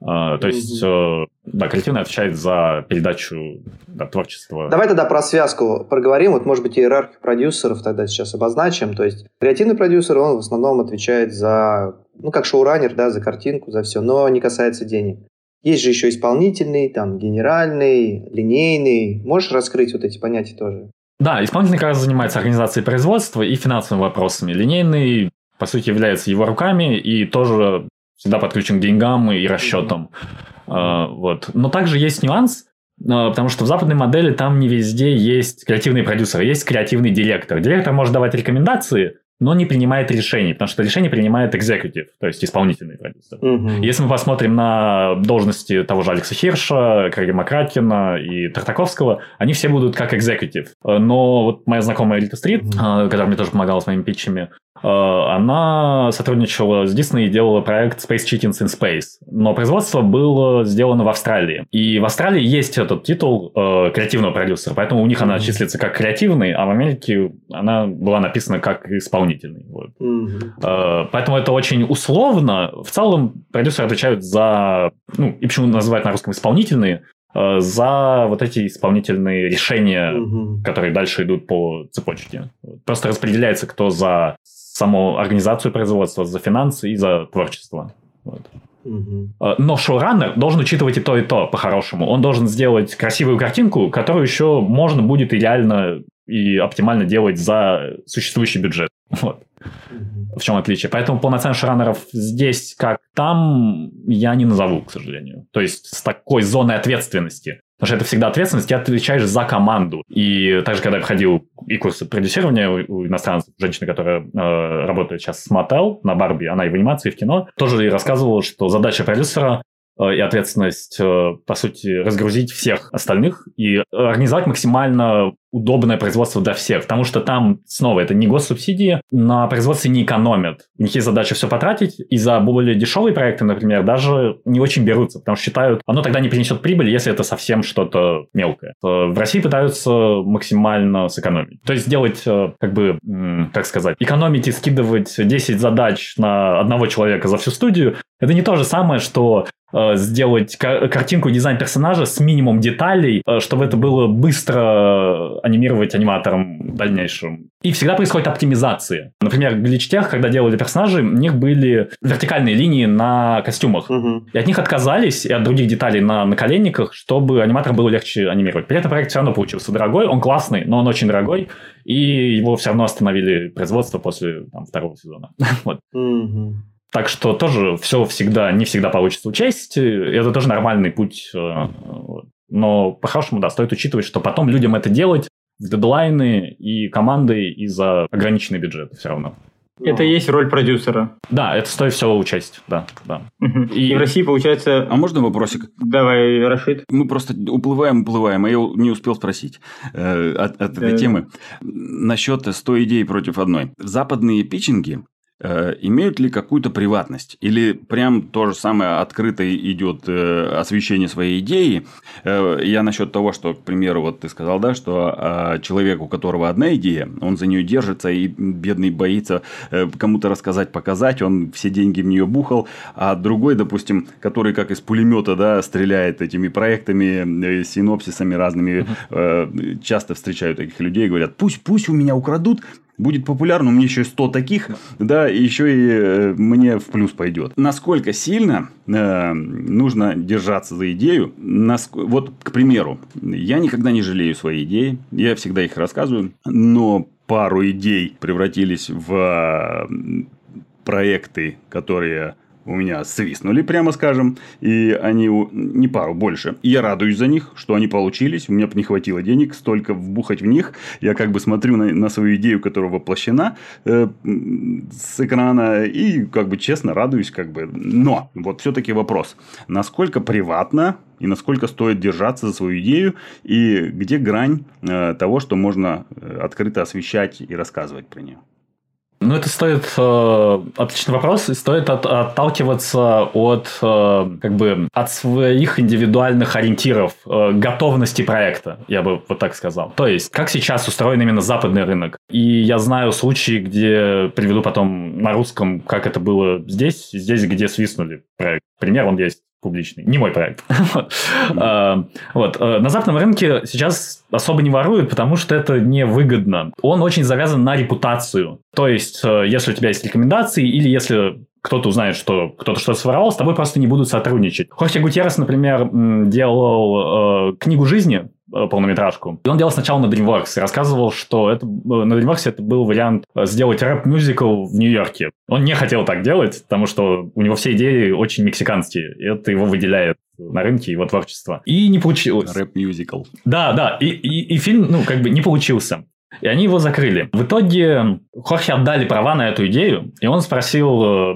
Uh, то есть, uh, да, креативный отвечает за передачу да, творчества. Давай тогда про связку проговорим. Вот, может быть, иерархию продюсеров тогда сейчас обозначим. То есть, креативный продюсер, он в основном отвечает за, ну, как шоураннер, да, за картинку, за все, но не касается денег. Есть же еще исполнительный, там, генеральный, линейный. Можешь раскрыть вот эти понятия тоже? Да, исполнительный как раз занимается организацией производства и финансовыми вопросами. Линейный, по сути, является его руками и тоже всегда подключен к деньгам и расчетам. Uh, вот. Но также есть нюанс, uh, потому что в западной модели там не везде есть креативный продюсер, есть креативный директор. Директор может давать рекомендации, но не принимает решений, потому что решение принимает экзекутив, то есть исполнительный продюсер. Угу. Если мы посмотрим на должности того же Алекса Хирша, Крэга Макратина и Тартаковского, они все будут как экзекутив. Но вот моя знакомая Рита Стрит, угу. которая мне тоже помогала с моими питчами, Э, она сотрудничала с Disney и делала проект Space Cheatings in Space. Но производство было сделано в Австралии. И в Австралии есть этот титул э, креативного продюсера, поэтому у них mm-hmm. она числится как креативный, а в Америке она была написана как исполнительный. Вот. Mm-hmm. Поэтому это очень условно. В целом продюсеры отвечают за... Ну, и почему называют на русском исполнительные? Э, за вот эти исполнительные решения, угу. которые дальше идут по цепочке. Просто распределяется, кто за саму организацию производства, за финансы и за творчество. Вот. Угу. Но шоураннер должен учитывать и то, и то по-хорошему. Он должен сделать красивую картинку, которую еще можно будет и реально и оптимально делать за существующий бюджет. Вот. В чем отличие. Поэтому полноценных шоураннеров здесь, как там, я не назову, к сожалению. То есть с такой зоной ответственности. Потому что это всегда ответственность, ты отвечаешь за команду. И также, когда я проходил и курсы продюсирования у, у иностранцев, женщины, которая э, работает сейчас с Мотел на Барби, она и в анимации, и в кино, тоже и рассказывала, что задача продюсера и ответственность, э, по сути, разгрузить всех остальных и организовать максимально удобное производство для всех, потому что там, снова, это не госсубсидии, на производстве не экономят. У них есть задача все потратить, и за более дешевые проекты, например, даже не очень берутся, потому что считают, оно тогда не принесет прибыль, если это совсем что-то мелкое. Э, в России пытаются максимально сэкономить. То есть сделать, как бы, как сказать, экономить и скидывать 10 задач на одного человека за всю студию, это не то же самое, что Э, сделать картинку, дизайн персонажа с минимум деталей, э, чтобы это было быстро анимировать аниматором в дальнейшем. И всегда происходит оптимизация. Например, в гличтех, когда делали персонажей, у них были вертикальные линии на костюмах. Угу. И от них отказались, и от других деталей на наколенниках, чтобы аниматор было легче анимировать. При этом проект все равно получился дорогой, он классный, но он очень дорогой, и его все равно остановили производство после там, второго сезона. вот. угу. Так что тоже все всегда, не всегда получится учесть. Это тоже нормальный путь. Э, но по-хорошему, да, стоит учитывать, что потом людям это делать в дедлайны и команды и за ограниченный бюджет все равно. Это и есть роль продюсера. Да, это стоит все учесть, да, да. И... и в России получается... А можно вопросик? Давай, Рашид. Мы просто уплываем, уплываем, а я не успел спросить э, от, от этой темы. Насчет 100 идей против одной. Западные питчинги Э, имеют ли какую-то приватность? Или прям то же самое открыто идет э, освещение своей идеи? Э, я насчет того, что, к примеру, вот ты сказал, да, что э, человек, у которого одна идея, он за нее держится и бедный боится э, кому-то рассказать, показать, он все деньги в нее бухал, а другой, допустим, который как из пулемета, да, стреляет этими проектами, э, синопсисами разными, э, часто встречаю таких людей, говорят, пусть, пусть у меня украдут, будет популярно, у меня еще 100 таких, да, еще и э, мне в плюс пойдет. Насколько сильно э, нужно держаться за идею? Наск... Вот, к примеру, я никогда не жалею свои идеи, я всегда их рассказываю, но пару идей превратились в проекты, которые у меня свистнули, прямо скажем, и они не пару, больше. И я радуюсь за них, что они получились, у меня не хватило денег столько вбухать в них. Я как бы смотрю на, на свою идею, которая воплощена э, с экрана, и как бы честно радуюсь, как бы. Но вот все-таки вопрос, насколько приватно и насколько стоит держаться за свою идею, и где грань э, того, что можно э, открыто освещать и рассказывать про нее. Ну, это стоит... Э, отличный вопрос. И стоит от, отталкиваться от, э, как бы, от своих индивидуальных ориентиров, э, готовности проекта, я бы вот так сказал. То есть, как сейчас устроен именно западный рынок. И я знаю случаи, где приведу потом на русском, как это было здесь, здесь, где свистнули проект. Пример он есть публичный. Не мой проект. А, вот. Э, на западном рынке сейчас особо не воруют, потому что это невыгодно. Он очень завязан на репутацию. То есть, э, если у тебя есть рекомендации, или если кто-то узнает, что кто-то что-то своровал, с тобой просто не будут сотрудничать. Хорхе Гутьеррес, например, делал э, книгу жизни, полнометражку. И он делал сначала на DreamWorks и рассказывал, что это, э, на DreamWorks это был вариант э, сделать рэп-мюзикл в Нью-Йорке. Он не хотел так делать, потому что у него все идеи очень мексиканские, и это его выделяет на рынке его творчество. И не получилось. Рэп-мюзикл. Да, да, и, и, и фильм, ну, как бы не получился. И они его закрыли. В итоге Хорхе отдали права на эту идею, и он спросил, э,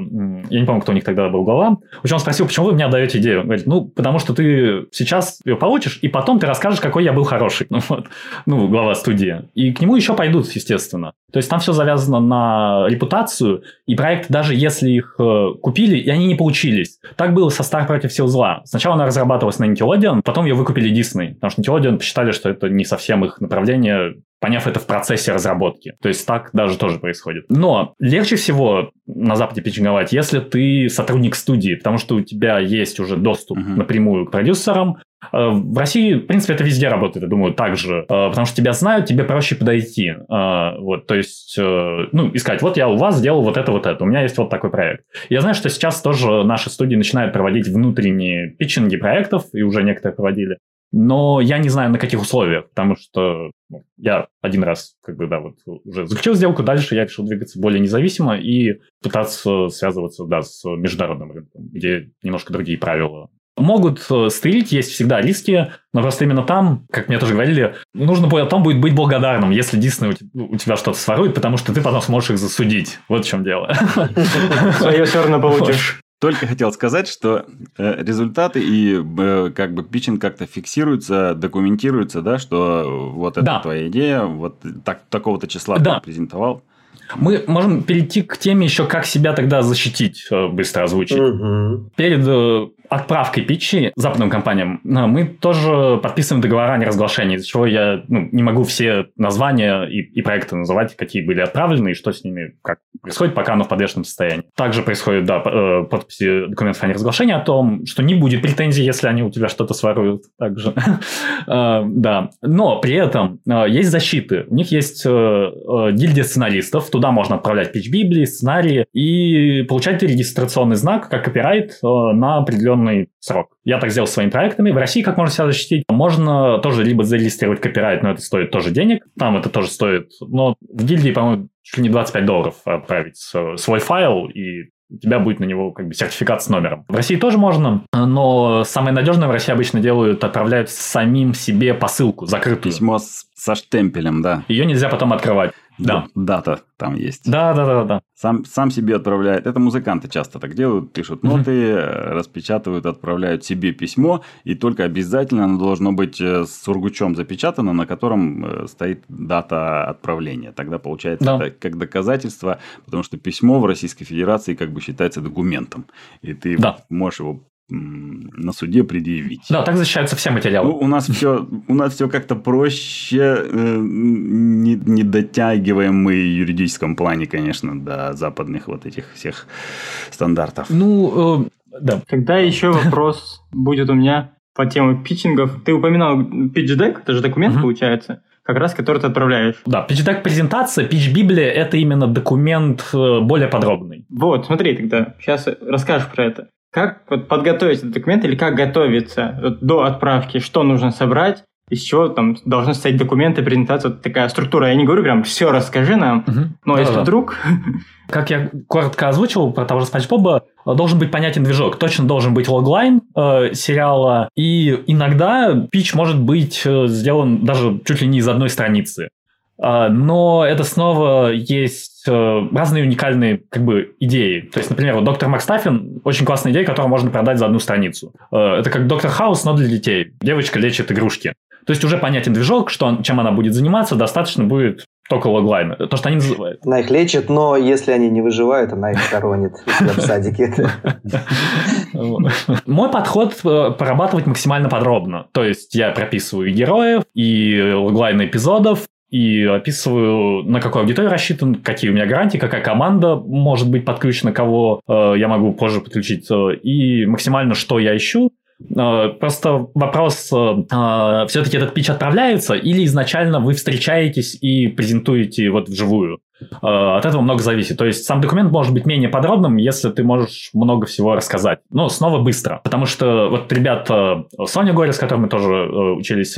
я не помню, кто у них тогда был глава, в общем, он спросил, почему вы мне отдаете идею? Он говорит, ну, потому что ты сейчас ее получишь, и потом ты расскажешь, какой я был хороший. Ну, вот. ну глава студии. И к нему еще пойдут, естественно. То есть там все завязано на репутацию, и проект, даже если их э, купили, и они не получились. Так было со Star против сил зла. Сначала она разрабатывалась на Nickelodeon, потом ее выкупили Disney, потому что Nickelodeon посчитали, что это не совсем их направление, поняв это в процессе разработки. То есть так даже тоже происходит. Но легче всего на Западе питчинговать, если ты сотрудник студии, потому что у тебя есть уже доступ uh-huh. напрямую к продюсерам, Э, в России, в принципе, это везде работает, я думаю, так же. Э, потому что тебя знают, тебе проще подойти. Э, вот, то есть, ну, искать, вот я у вас сделал вот это, вот это, у меня есть вот такой проект. Я знаю, что сейчас тоже наши студии начинают проводить внутренние питчинги проектов, и уже некоторые проводили. Но я не знаю, на каких условиях, потому что ну, я один раз, как бы, да, вот уже заключил сделку, дальше я решил двигаться более независимо и пытаться связываться, да, с международным рынком, где немножко другие правила Могут э, стрелить, есть всегда риски, но просто именно там, как мне тоже говорили, нужно потом будет быть благодарным, если Дисней у тебя что-то сворует, потому что ты потом сможешь их засудить. Вот в чем дело. Свое все равно получишь. Только хотел сказать, что э, результаты и э, как бы питчинг как-то фиксируются, документируются, да, что вот это да. твоя идея, вот так, такого-то числа да. ты презентовал. Мы можем перейти к теме еще, как себя тогда защитить, э, быстро озвучить. Угу. Перед отправкой питчи западным компаниям э, мы тоже подписываем договора о неразглашении, из-за чего я ну, не могу все названия и, и проекты называть, какие были отправлены и что с ними как происходит, пока оно в подвешенном состоянии. Также происходит, да, подписи документов о неразглашении о том, что не будет претензий, если они у тебя что-то своруют. Также. Да. Но при этом есть защиты. У них есть гильдия сценаристов, туда можно отправлять pitch-библии, сценарии и получать регистрационный знак, как копирайт, э, на определенный срок. Я так сделал своими проектами. В России как можно себя защитить? Можно тоже либо зарегистрировать копирайт, но это стоит тоже денег. Там это тоже стоит. Но в гильдии, по-моему, чуть ли не 25 долларов отправить свой файл, и у тебя будет на него как бы сертификат с номером. В России тоже можно, но самое надежное в России обычно делают, отправляют самим себе посылку закрытую. Письмо с, со штемпелем, да. Ее нельзя потом открывать. Да. Дата там есть. Да, да, да, да. Сам, сам себе отправляет. Это музыканты часто так делают, пишут ноты, распечатывают, отправляют себе письмо, и только обязательно оно должно быть э, с сургучом запечатано, на котором э, стоит дата отправления. Тогда получается да. это как доказательство, потому что письмо в Российской Федерации как бы считается документом, и ты да. можешь его на суде предъявить. Да, так защищаются все материалы. Ну, у нас все, у нас все как-то проще, э, не, не дотягиваем мы в юридическом плане, конечно, до западных вот этих всех стандартов. Ну, э, да. Когда еще вопрос будет у меня по теме питчингов? Ты упоминал pitch deck, это же документ, получается как раз который ты отправляешь. Да, pitch deck презентация, pitch библия это именно документ э, более подробный. Вот, смотри тогда, сейчас расскажешь про это. Как вот, подготовить этот документ или как готовиться до отправки, что нужно собрать, из чего там должны стоять документы, презентация, вот такая структура. Я не говорю прям все расскажи нам, угу. но да, если да. вдруг... Как я коротко озвучил про того же Спанч Боба, должен быть понятен движок, точно должен быть логлайн э, сериала, и иногда пич может быть э, сделан даже чуть ли не из одной страницы. Э, но это снова есть Э, разные уникальные как бы идеи. То есть, например, вот доктор Макстаффин очень классная идея, которую можно продать за одну страницу. Э, это как доктор Хаус, но для детей. Девочка лечит игрушки. То есть уже понятен движок, что, чем она будет заниматься, достаточно будет только логлайн. То, что они называют. Она их лечит, но если они не выживают, она их хоронит в садике. Мой подход э, прорабатывать максимально подробно. То есть я прописываю героев и логлайны эпизодов, и описываю, на какую аудиторию рассчитан, какие у меня гарантии, какая команда может быть подключена, кого э, я могу позже подключить, э, и максимально, что я ищу. Э, просто вопрос, э, э, все-таки этот пич отправляется, или изначально вы встречаетесь и презентуете вот вживую? Э, от этого много зависит. То есть сам документ может быть менее подробным, если ты можешь много всего рассказать. Но снова быстро. Потому что вот ребята, Соня Горе, с которыми мы тоже учились,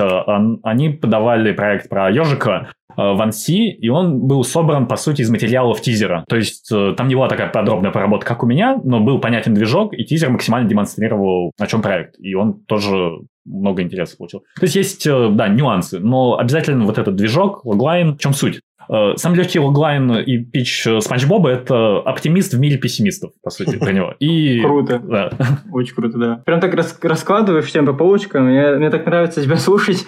они подавали проект про ежика, в Анси, и он был собран, по сути, из материалов тизера. То есть там не была такая подробная проработка, как у меня, но был понятен движок, и тизер максимально демонстрировал, о чем проект. И он тоже много интереса получил. То есть есть, да, нюансы, но обязательно вот этот движок, логлайн, в чем суть? Э, сам легкий логлайн и пич Спанч Боба – это оптимист в мире пессимистов, по сути, про него. И... Круто. Да. Очень круто, да. Прям так рас раскладываешь всем по полочкам. Мне, мне так нравится тебя слушать.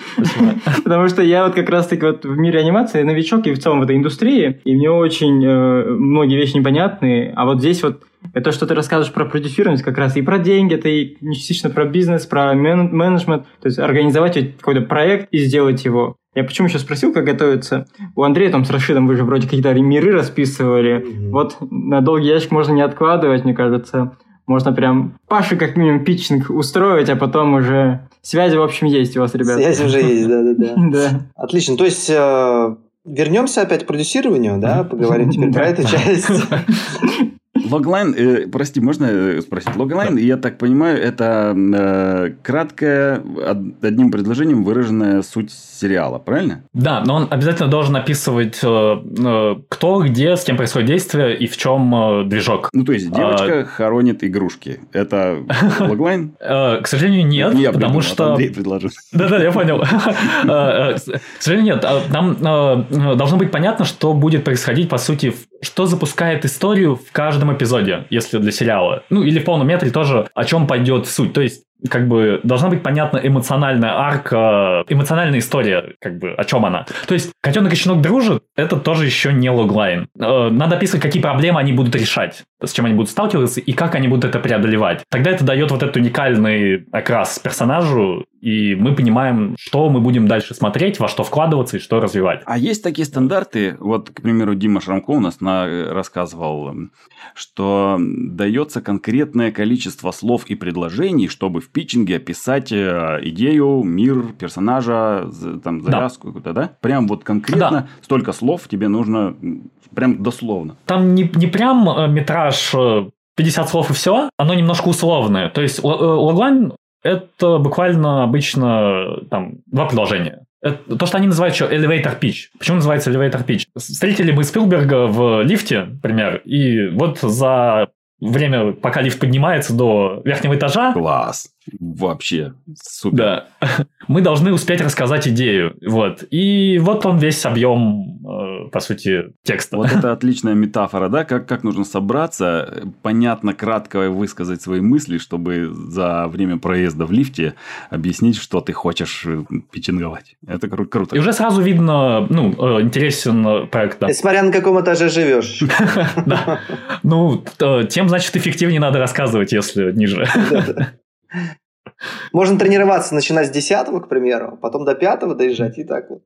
Потому что я вот как раз-таки вот в мире анимации новичок и в целом в этой индустрии. И мне очень э, многие вещи непонятны. А вот здесь вот это что ты рассказываешь про продюсирование, как раз и про деньги, это и частично про бизнес, про мен- менеджмент, то есть организовать какой-то проект и сделать его. Я почему еще спросил, как готовиться? У Андрея там с Рашидом вы же вроде какие-то миры расписывали. Mm-hmm. Вот на долгий ящик можно не откладывать, мне кажется. Можно прям Паше как минимум питчинг устроить, а потом уже связи, в общем, есть у вас, ребята. Связи уже есть, да-да-да. Отлично. То есть э, вернемся опять к продюсированию, да? Поговорим теперь про эту часть. Логлайн, э, прости, можно э, спросить? Логлайн, да. я так понимаю, это э, краткая, одним предложением выраженная суть сериала, правильно? Да, но он обязательно должен описывать, э, э, кто, где, с кем происходит действие и в чем э, движок. Ну, то есть, девочка а... хоронит игрушки. Это логлайн? К сожалению, нет, я потому что... Андрей предложил. Да-да, я понял. К сожалению, нет. Нам должно быть понятно, что будет происходить, по сути, что запускает историю в каждом эпизоде, если для сериала. Ну, или в полном метре тоже, о чем пойдет суть. То есть, как бы должна быть понятна эмоциональная арка, эмоциональная история, как бы о чем она. То есть котенок и щенок дружат, это тоже еще не логлайн. Э, надо описывать, какие проблемы они будут решать, с чем они будут сталкиваться и как они будут это преодолевать. Тогда это дает вот этот уникальный окрас персонажу, и мы понимаем, что мы будем дальше смотреть, во что вкладываться и что развивать. А есть такие стандарты, вот, к примеру, Дима Шрамко у нас на, рассказывал, что дается конкретное количество слов и предложений, чтобы в питчинге описать э, идею, мир, персонажа, там, завязку да. какую-то, да? Прям вот конкретно да. столько слов тебе нужно, прям дословно. Там не, не прям э, метраж 50 э, слов и все, оно немножко условное. То есть логлайн это буквально обычно там два предложения. Это то, что они называют еще elevator pitch. Почему называется elevator pitch? Встретили мы Спилберга в лифте, например, и вот за время, пока лифт поднимается до верхнего этажа... Класс. Вообще супер. Да. Мы должны успеть рассказать идею. Вот. И вот он весь объем, э, по сути, текста. Вот это отличная метафора, да? Как, как нужно собраться, понятно, кратко высказать свои мысли, чтобы за время проезда в лифте объяснить, что ты хочешь э, питчинговать. Это кру- круто. И уже сразу видно, ну, э, интересен проект. Да. Смотря на каком этаже живешь. Да. Ну, тем, значит, эффективнее надо рассказывать, если ниже. Можно тренироваться, начинать с десятого, к примеру, потом до пятого доезжать и так вот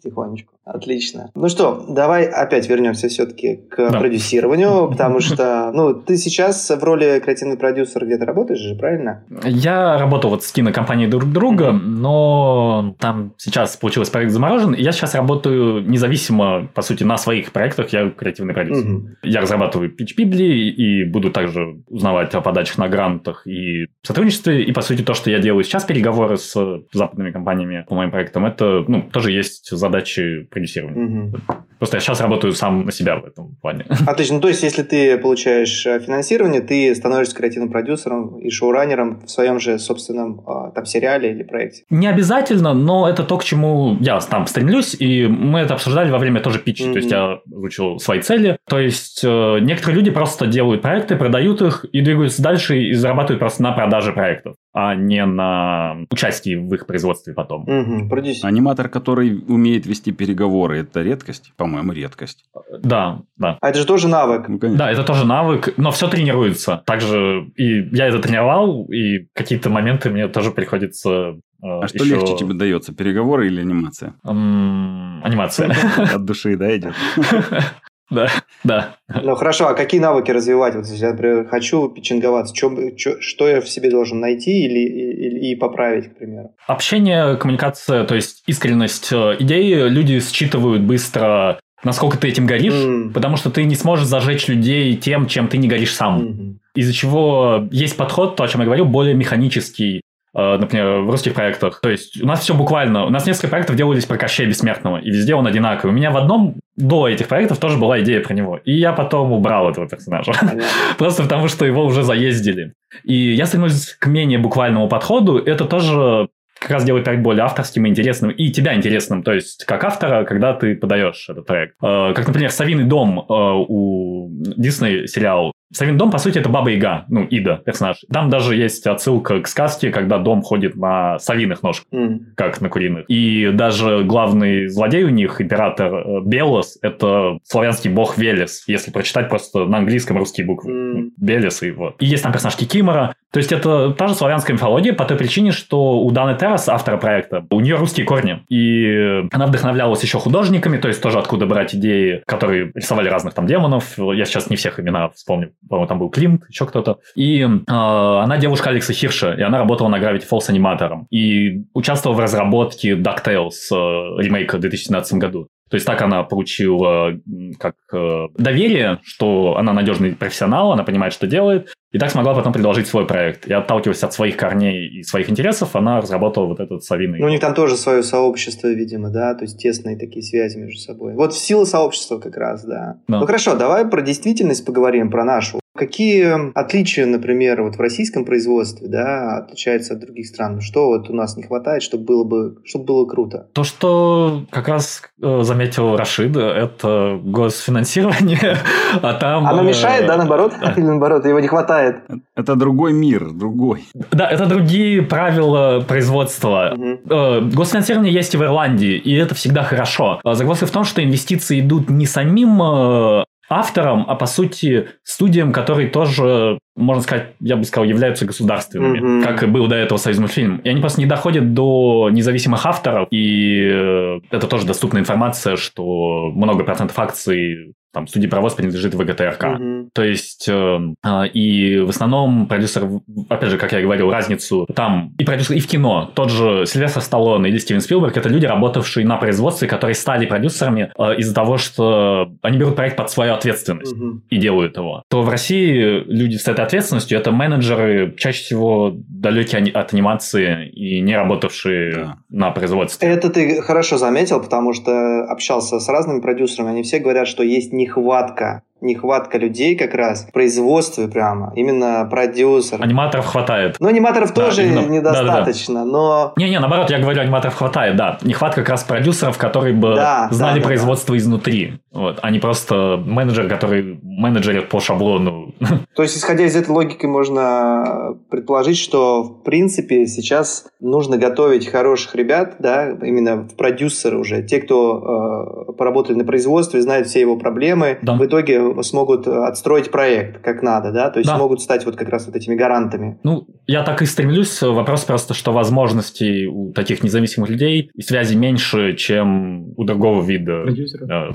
потихонечку. Отлично. Ну что, давай опять вернемся все-таки к да. продюсированию, потому что, ну, ты сейчас в роли креативный продюсер где-то работаешь же, правильно? Я работал вот с кинокомпанией друг друга, но там сейчас получилось проект заморожен. Я сейчас работаю независимо, по сути, на своих проектах. Я креативный продюсер. Я разрабатываю pitch библии и буду также узнавать о подачах на грантах и сотрудничестве. И, по сути, то, что я делаю сейчас, переговоры с западными компаниями по моим проектам, это, ну, тоже есть задачи продюсирования. Угу. Просто я сейчас работаю сам на себя в этом плане. Отлично. Ну, то есть, если ты получаешь э, финансирование, ты становишься креативным продюсером и шоураннером в своем же собственном а, там сериале или проекте. Не обязательно, но это то, к чему я там стремлюсь, и мы это обсуждали во время тоже питча. Mm-hmm. То есть, я озвучил свои цели. То есть, э, некоторые люди просто делают проекты, продают их и двигаются дальше и зарабатывают просто на продаже проектов. А не на участии в их производстве потом. Угу, продюсер. Аниматор, который умеет вести переговоры, это редкость? По-моему, редкость. Да, да. А это же тоже навык. Ну, конечно. Да, это тоже навык, но все тренируется. Также и я это тренировал, и какие-то моменты мне тоже приходится э, А что еще- легче тебе дается, переговоры или анимация? М, Анимация. От души, да, идет? Да, да. Ну хорошо, а какие навыки развивать? Вот если я, например, хочу питчинговаться, чё- чё- что я в себе должен найти или, или- и поправить, к примеру? Общение, коммуникация, то есть искренность э, идеи люди считывают быстро, насколько ты этим горишь, М. потому что ты не сможешь зажечь людей тем, чем ты не горишь сам. Мгм. Из-за чего есть подход, то, о чем я говорил, более механический, например, в русских проектах. То есть у нас все буквально... У нас несколько проектов делались про Кощея Бессмертного, и везде он одинаковый. У меня в одном до этих проектов тоже была идея про него. И я потом убрал этого персонажа. Просто потому, что его уже заездили. И я стремлюсь к менее буквальному подходу. Это тоже как раз делает проект более авторским и интересным, и тебя интересным, то есть как автора, когда ты подаешь этот проект. Э, Как, например, «Совиный дом» э, у Дисней сериал. «Совиный дом», по сути, это Баба Яга, ну, Ида, персонаж. Там даже есть отсылка к сказке, когда дом ходит на совиных ножках М. как на куриных. И даже главный злодей у них, император э, Белос, это славянский бог Велес, если прочитать просто на английском русские буквы. М. Белес и вот. И есть там персонаж Кикимора. То есть это та же славянская мифология по той причине, что у Даны Террас, автора проекта, у нее русские корни. И она вдохновлялась еще художниками, то есть тоже откуда брать идеи, которые рисовали разных там демонов. Я сейчас не всех имена вспомню. По-моему, там был Климт, еще кто-то. И э, она девушка Алекса Хирша, и она работала на Gravity Falls аниматором. И участвовала в разработке DuckTales э, ремейка в 2017 году. То есть так она получила как э, доверие, что она надежный профессионал, она понимает, что делает, и так смогла потом предложить свой проект. И отталкиваясь от своих корней и своих интересов, она разработала вот этот совиный. Ну, у них там тоже свое сообщество, видимо, да, то есть тесные такие связи между собой. Вот в силу сообщества как раз, да. Да. Ну хорошо, давай про действительность поговорим, про нашу. Какие отличия, например, вот в российском производстве, да, отличаются от других стран? Что вот у нас не хватает, чтобы было бы, чтобы было круто? То, что как раз э, заметил Рашид, это госфинансирование, а там... Оно э, мешает, да, наоборот? да. Или наоборот, его не хватает? Это другой мир, другой. Да, это другие правила производства. Э, Госфинансирование есть и в Ирландии, и это всегда хорошо. Э, Загвоздка в том, что инвестиции идут не самим авторам, а по сути студиям, которые тоже, можно сказать, я бы сказал, являются государственными, Мгм. как и был до этого Союз мультфильм. И они просто не доходят до независимых авторов, и э, это тоже доступная информация, что много процентов акций там, студии «Паровоз» принадлежит ВГТРК. Мгм. То есть, э, а, и в основном продюсер, опять же, как я говорил, разницу там и продюсер, и в кино. Тот же Сильвестр Сталлоне или Стивен Спилберг – это люди, работавшие на производстве, которые стали продюсерами э, из-за того, что они берут проект под свою ответственность Мгм. и делают его. То в России люди с этой ответственностью – это менеджеры, чаще всего далекие от анимации и не работавшие Да. на производстве. Это ты хорошо заметил, потому что общался с разными продюсерами, они все говорят, что есть нехватка, нехватка людей как раз в производстве прямо, именно продюсеров. Аниматоров хватает. Но аниматоров Да, тоже именно. недостаточно, но... Не-не, наоборот, я говорю, аниматоров хватает, да. Нехватка как раз продюсеров, которые бы Да, знали да, да, производство изнутри. Вот, а не просто менеджер, который менеджерит по шаблону. То есть, исходя из этой логики, можно предположить, что, в принципе, сейчас нужно готовить хороших ребят, да, именно в продюсеры уже. Те, кто э, поработали на производстве, знают все его проблемы, Да. в итоге смогут отстроить проект как надо, да, то есть Да. могут стать вот как раз вот этими гарантами. Ну, я так и стремлюсь. Вопрос просто, что возможностей у таких независимых людей и связи меньше, чем у другого вида Продюсеров. э,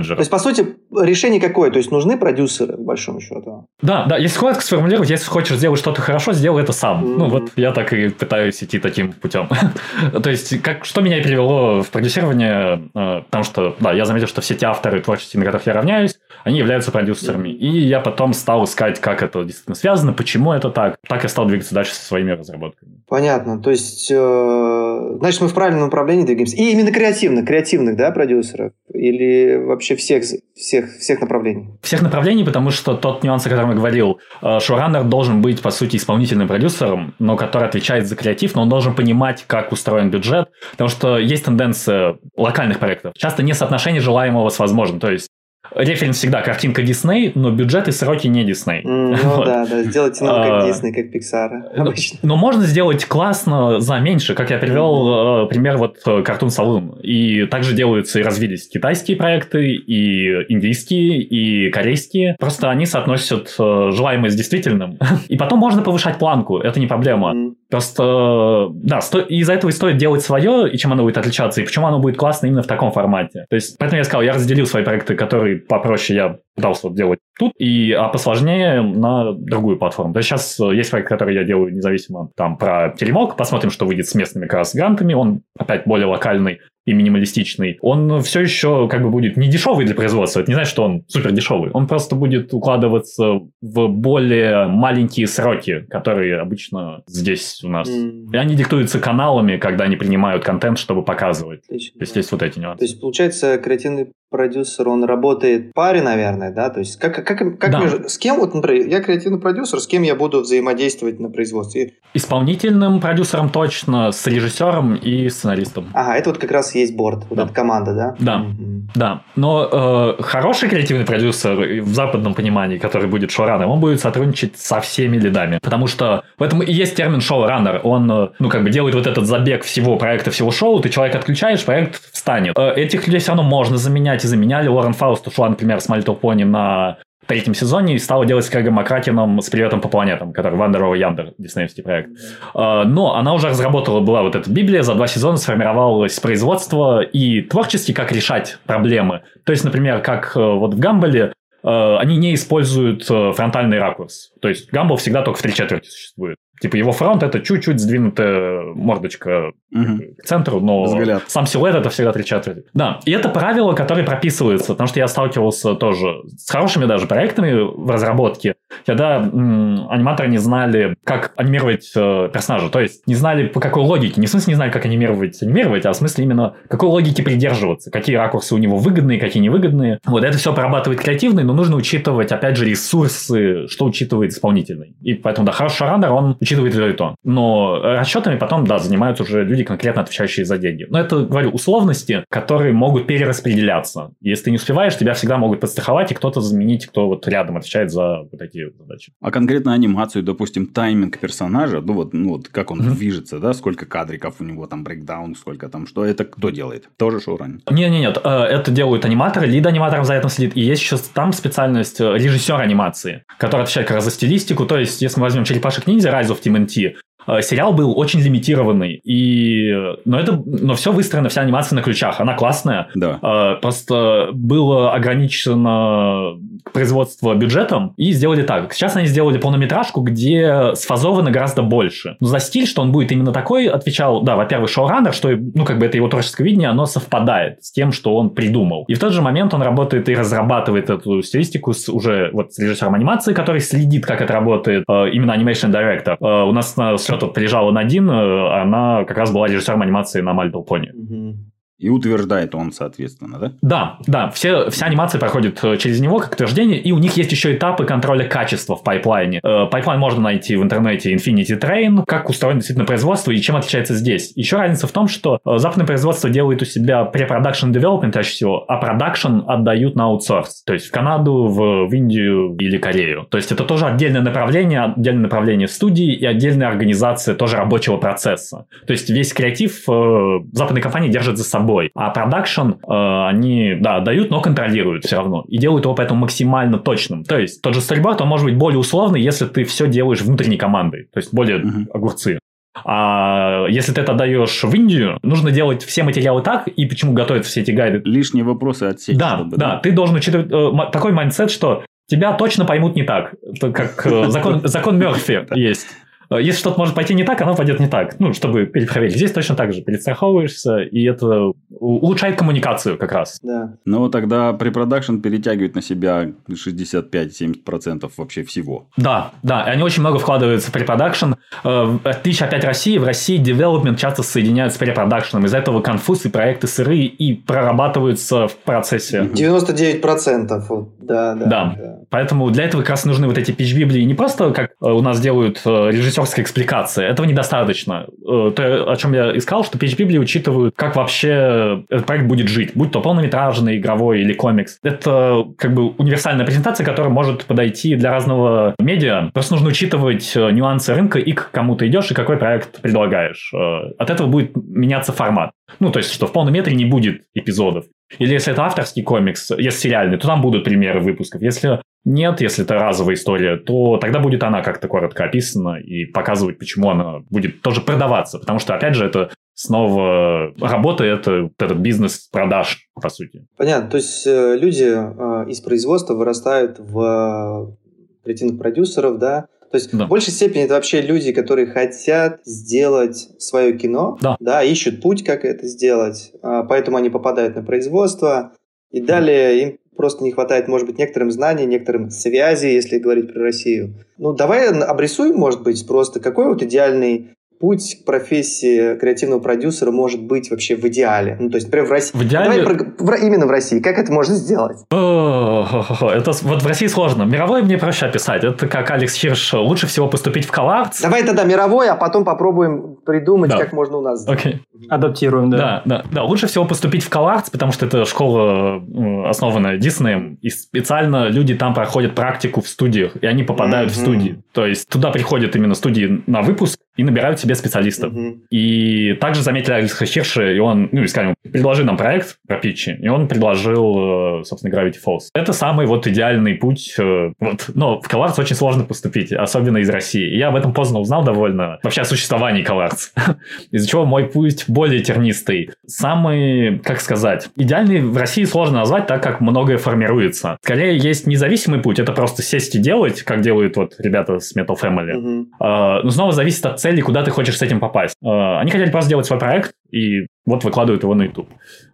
менеджеров. То есть, по сути, решение какое? То есть, нужны продюсеры, по большому счету? Да, да, если коротко сформулировать, если хочешь сделать что-то хорошо, сделай это сам. Мгм. Ну, вот я так и пытаюсь идти таким путем. То есть, как, что меня и привело в продюсирование, э, потому что, да, я заметил, что все те авторы творчества, на которых я равняюсь, они являются продюсерами. И я потом стал искать, как это действительно связано, почему это так. Так я стал двигаться дальше со своими разработками. Понятно. То есть, э, значит, мы в правильном направлении двигаемся. И именно креативных, креативных, да, продюсеров? Или вообще всех, всех, всех направлений? Всех направлений, потому что тот нюанс, о котором я говорил, э, шоураннер должен быть, по сути, исполнительным продюсером, но который отвечает за креатив, но он должен понимать, как устроен бюджет, потому что есть тенденция локальных проектов. Часто не соотношение желаемого с возможным. То есть референс всегда картинка Дисней, но бюджет и сроки не Дисней. Mm, ну вот. да, да, сделайте нам как Дисней, как Pixar. Обычно. Но можно сделать классно за меньше, как я привел mm-hmm. пример вот Cartoon Saloon. И также делаются и развились китайские проекты, и индийские, и корейские. Просто они соотносят желаемое с действительным. И потом можно повышать планку, это не проблема. Mm. Просто, да, сто... из-за этого и стоит делать свое, и чем оно будет отличаться, и почему оно будет классно именно в таком формате. То есть, поэтому я сказал, я разделил свои проекты, которые попроще я пытался делать тут, и а посложнее на другую платформу. То есть сейчас есть проект, который я делаю независимо там про телемок, посмотрим, что выйдет с местными как раз грантами, он опять более локальный, и минималистичный, он все еще как бы будет не дешевый для производства. Это не значит, что он супер дешевый. Он просто будет укладываться в более маленькие сроки, которые обычно здесь у нас. Mm. И они диктуются каналами, когда они принимают контент, чтобы показывать. Отлично. То есть есть вот эти нюансы. То есть, получается, креативный продюсер, он работает в паре, наверное, да? То есть как, как, как да. между... С кем, вот, например, я креативный продюсер, с кем я буду взаимодействовать на производстве? Исполнительным продюсером точно, с режиссером и сценаристом. Ага, это вот как раз есть борт, вот да. эта команда, да? Да, mm-hmm. да. Но э, хороший креативный продюсер в западном понимании, который будет шоураннером, он будет сотрудничать со всеми лидами. Потому что в этом и есть термин шоураннер. Он, э, ну, как бы делает вот этот забег всего проекта, всего шоу, ты человек отключаешь, проект встанет. Э, этих людей все равно можно заменять и заменяли. Лорен Фауст ушла, например, с My Little на третьем сезоне и стала делать с Крэйгом Маккракеном с «Приветом по планетам», который Wander Over Yonder, диснеевский проект. А, но она уже разработала, была вот эта Библия, за два сезона сформировалось производство и творчески, как решать проблемы. То есть, например, как э, вот в Гамболе э, они не используют э, фронтальный ракурс. То есть Гамбол всегда только в три четверти существует. Типа его фронт это чуть-чуть сдвинутая мордочка угу. к центру, но Взгляд. сам силуэт это всегда три четверти. Да, и это правило, которое прописывается, потому что я сталкивался тоже с хорошими даже проектами в разработке, когда м- аниматоры не знали, как анимировать э, персонажа, то есть не знали по какой логике, не в смысле не знали, как анимировать, анимировать, а в смысле именно какой логике придерживаться, какие ракурсы у него выгодные, какие невыгодные. Вот это все прорабатывает креативный, но нужно учитывать, опять же, ресурсы, что учитывает исполнительный. И поэтому, да, хороший раннер, он учитывает и то. Но расчетами потом, да, занимаются уже люди, конкретно отвечающие за деньги. Но это, говорю, условности, которые могут перераспределяться. Если ты не успеваешь, тебя всегда могут подстраховать, и кто-то заменить, кто вот рядом отвечает за вот такие задачи. А конкретно анимацию, допустим, тайминг персонажа, ну вот, ну вот как он mm-hmm. движется, да, сколько кадриков у него там брейкдаун, сколько там, что это кто делает? Тоже шоураннер? Нет, нет, нет, э, это делают аниматоры, лид аниматором за этим следит, и есть еще там специальность э, режиссер анимации, который отвечает как раз за стилистику, то есть, если мы возьмем Черепашек Ниндзя, Rise of TMNT, Э, сериал был очень лимитированный, и... но, это... но все выстроено, вся анимация на ключах, она классная. Да. Э, просто было ограничено производство бюджетом, и сделали так. Сейчас они сделали полнометражку, где сфазовано гораздо больше. Но за стиль, что он будет именно такой, отвечал, да, во-первых, шоураннер, что, ну, как бы это его творческое видение, оно совпадает с тем, что он придумал. И в тот же момент он работает и разрабатывает эту стилистику с уже вот с режиссером анимации, который следит, как это работает, э, именно Animation Director. У нас на что-то прилежала на Дин, э, она как раз была режиссером анимации на Little Pony. Угу. И утверждает он, соответственно, да? Да, да. Все, вся анимация проходит э, через него как утверждение, и у них есть еще этапы контроля качества в пайплайне. Э, пайплайн можно найти в интернете Infinity Train, как устроено действительно производство и чем отличается здесь. Еще разница в том, что э, западное производство делает у себя препродакшн development чаще всего, а продакшн отдают на аутсорс, то есть в Канаду, в, в Индию или Корею. То есть это тоже отдельное направление, отдельное направление студии и отдельная организация тоже рабочего процесса. То есть весь креатив э, западные компании держат за собой собой. А продакшн э, они, да, дают, но контролируют все равно. И делают его поэтому максимально точным. То есть тот же storyboard, он может быть более условный, если ты все делаешь внутренней командой. То есть более uh-huh. огурцы. А если ты это даешь в Индию, нужно делать все материалы так, и почему готовят все эти гайды. Лишние вопросы отсечь. Да, чтобы, да, да, ты должен учитывать э, такой mindset, что тебя точно поймут не так. Как э, закон, закон Мерфи есть. Э, если что-то может пойти не так, оно пойдет не так. Ну, чтобы перепроверить. Здесь точно так же. Перестраховываешься, и это улучшает коммуникацию как раз. Да. Но тогда препродакшн перетягивает на себя 65-70% вообще всего. Да, да. И они очень много вкладываются в препродакшн. Э, отличие опять России. В России development часто соединяют с препродакшном. Из-за этого конфуз и проекты сырые и прорабатываются в процессе. 99%. Да, да, да. да. Поэтому для этого как раз нужны вот эти pitch-библии не просто, как э, у нас делают э, режиссерская экспликация. Этого недостаточно. Э, то, о чем я искал, что pitch-библии учитывают, как вообще этот проект будет жить. Будь то полнометражный, игровой или комикс. Это как бы универсальная презентация, которая может подойти для разного медиа. Просто нужно учитывать нюансы рынка и к кому ты идешь, и какой проект предлагаешь. От этого будет меняться формат. Ну, то есть, что в полном метре не будет эпизодов. Или если это авторский комикс, если сериальный, то там будут примеры выпусков. Если нет, если это разовая история, то тогда будет она как-то коротко описана и показывать, почему она будет тоже продаваться. Потому что, опять же, это снова работа, это этот бизнес продаж, по сути. Понятно. То есть э, люди э, из производства вырастают в э, креативных продюсеров, да, то есть да. в большей степени это вообще люди, которые хотят сделать свое кино, да. Да, ищут путь, как это сделать, а, поэтому они попадают на производство, и далее им просто не хватает, может быть, некоторым знаний, некоторым связей, если говорить про Россию. Ну, давай обрисуем, может быть, просто какой вот идеальный путь к профессии креативного продюсера может быть вообще в идеале? Ну, то есть, например, в России. В идеале... Давай про... именно в России. Как это можно сделать? Это вот в России сложно. Мировой мне проще описать. Это как Алекс Хирш. Лучше всего поступить в Коллардс. Давай тогда мировой, а потом попробуем придумать, да. как можно у нас сделать. Окей. Адаптируем, да. Да, да. Да, лучше всего поступить в Коллардс, потому что это школа, основанная Диснеем, и специально люди там проходят практику в студиях, и они попадают mm-hmm. в студии. То есть, туда приходят именно студии на выпуск, и набирают себе специалистов. Угу. И также заметили Алекса Хирша, и он, ну, и сказали, предложи нам проект про питчи, и он предложил, э, собственно, Gravity Falls. Это самый вот идеальный путь. Э, вот. Но в Коллардс очень сложно поступить, особенно из России. И я об этом поздно узнал довольно, вообще о существовании Коллардс. Из-за чего мой путь более тернистый. Самый, как сказать, идеальный в России сложно назвать, так как многое формируется. Скорее, есть независимый путь, это просто сесть и делать, как делают вот ребята с Metal Family. Угу. Но снова зависит от цели цели, куда ты хочешь с этим попасть. Э, они хотели просто сделать свой проект, и вот выкладывают его на YouTube.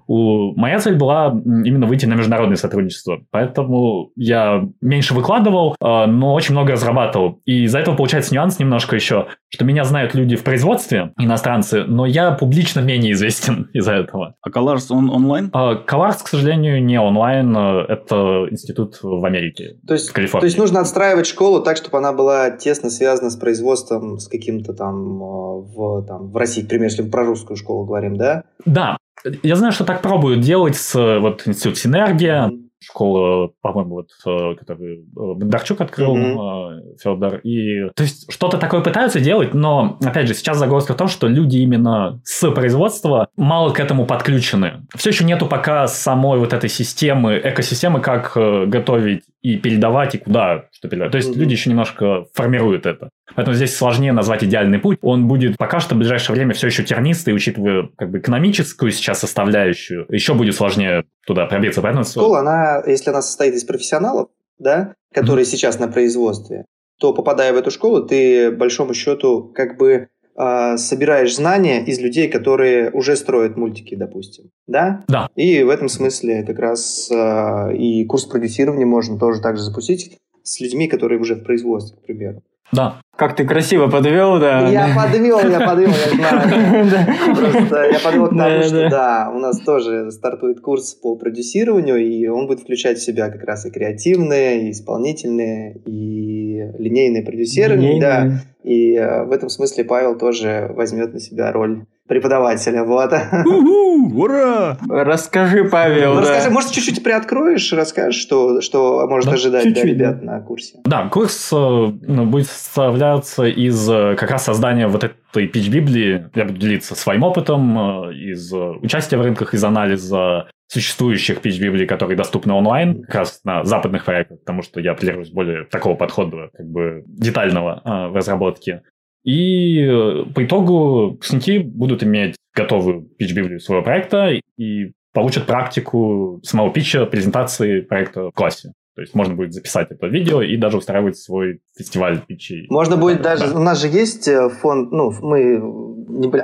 У... Моя цель была именно выйти на международное сотрудничество. Поэтому я меньше выкладывал, э, но очень много разрабатывал. И из-за этого получается нюанс немножко еще, что меня знают люди в производстве, иностранцы, но я публично менее известен из-за этого. А Colors он онлайн? Colors, к сожалению, не онлайн. Это институт в Америке, то есть, в Калифорнии. То есть нужно отстраивать школу так, чтобы она была тесно связана с производством, с каким-то там в, там, в России, к примеру, если мы про русскую школу говорим, да? Да, я знаю, что так пробуют делать с вот институт Синергия, школа, по-моему, вот, э, который э, Бондарчук открыл, mm-hmm. Федор. И, то есть, что-то такое пытаются делать, но, опять же, сейчас загвоздка в том, что люди именно с производства мало к этому подключены. Все еще нету пока самой вот этой системы, экосистемы, как готовить и передавать, и куда передавать. То есть, mm-hmm. люди еще немножко формируют это. Поэтому здесь сложнее назвать идеальный путь. Он будет пока что в ближайшее время все еще тернистый, учитывая как бы экономическую сейчас составляющую, еще будет сложнее туда пробиться. Поэтому... Школа, она, если она состоит из профессионалов, да, которые mm-hmm. сейчас на производстве, то попадая в эту школу, ты, большому счету, как бы э, собираешь знания из людей, которые уже строят мультики, допустим. Да? Да. И в этом смысле как раз э, и курс продюсирования можно тоже также запустить с людьми, которые уже в производстве, к примеру. Да. Как ты красиво подвел, да. Я подвел, я подвел, я знаю. Просто я подвел к тому, что да, у нас тоже стартует курс по продюсированию, и он будет включать в себя как раз и креативные, и исполнительные, и линейные продюсирование, да. И э, в этом смысле Павел тоже возьмет на себя роль преподавателя, вот. Ура! Расскажи, Павел. Ну, да. расскажи, может, чуть-чуть приоткроешь, расскажешь, что, что может да, ожидать чуть-чуть, да, ребят да. на курсе? Да, курс э, ну, будет составляться из э, как раз создания вот этой пич-библии. Я буду делиться своим опытом, э, из участия в рынках, из анализа существующих pitch-библий, которые доступны онлайн, как раз на западных проектах, потому что я придерживаюсь более такого подхода, как бы детального в разработке. И э, по итогу выпускники будут иметь готовую pitch-библию своего проекта и получат практику самого питча, презентации проекта в классе. То есть можно будет записать это видео и даже устраивать свой фестиваль питчей. Можно будет даже... Да. У нас же есть э, фонд... Ну, мы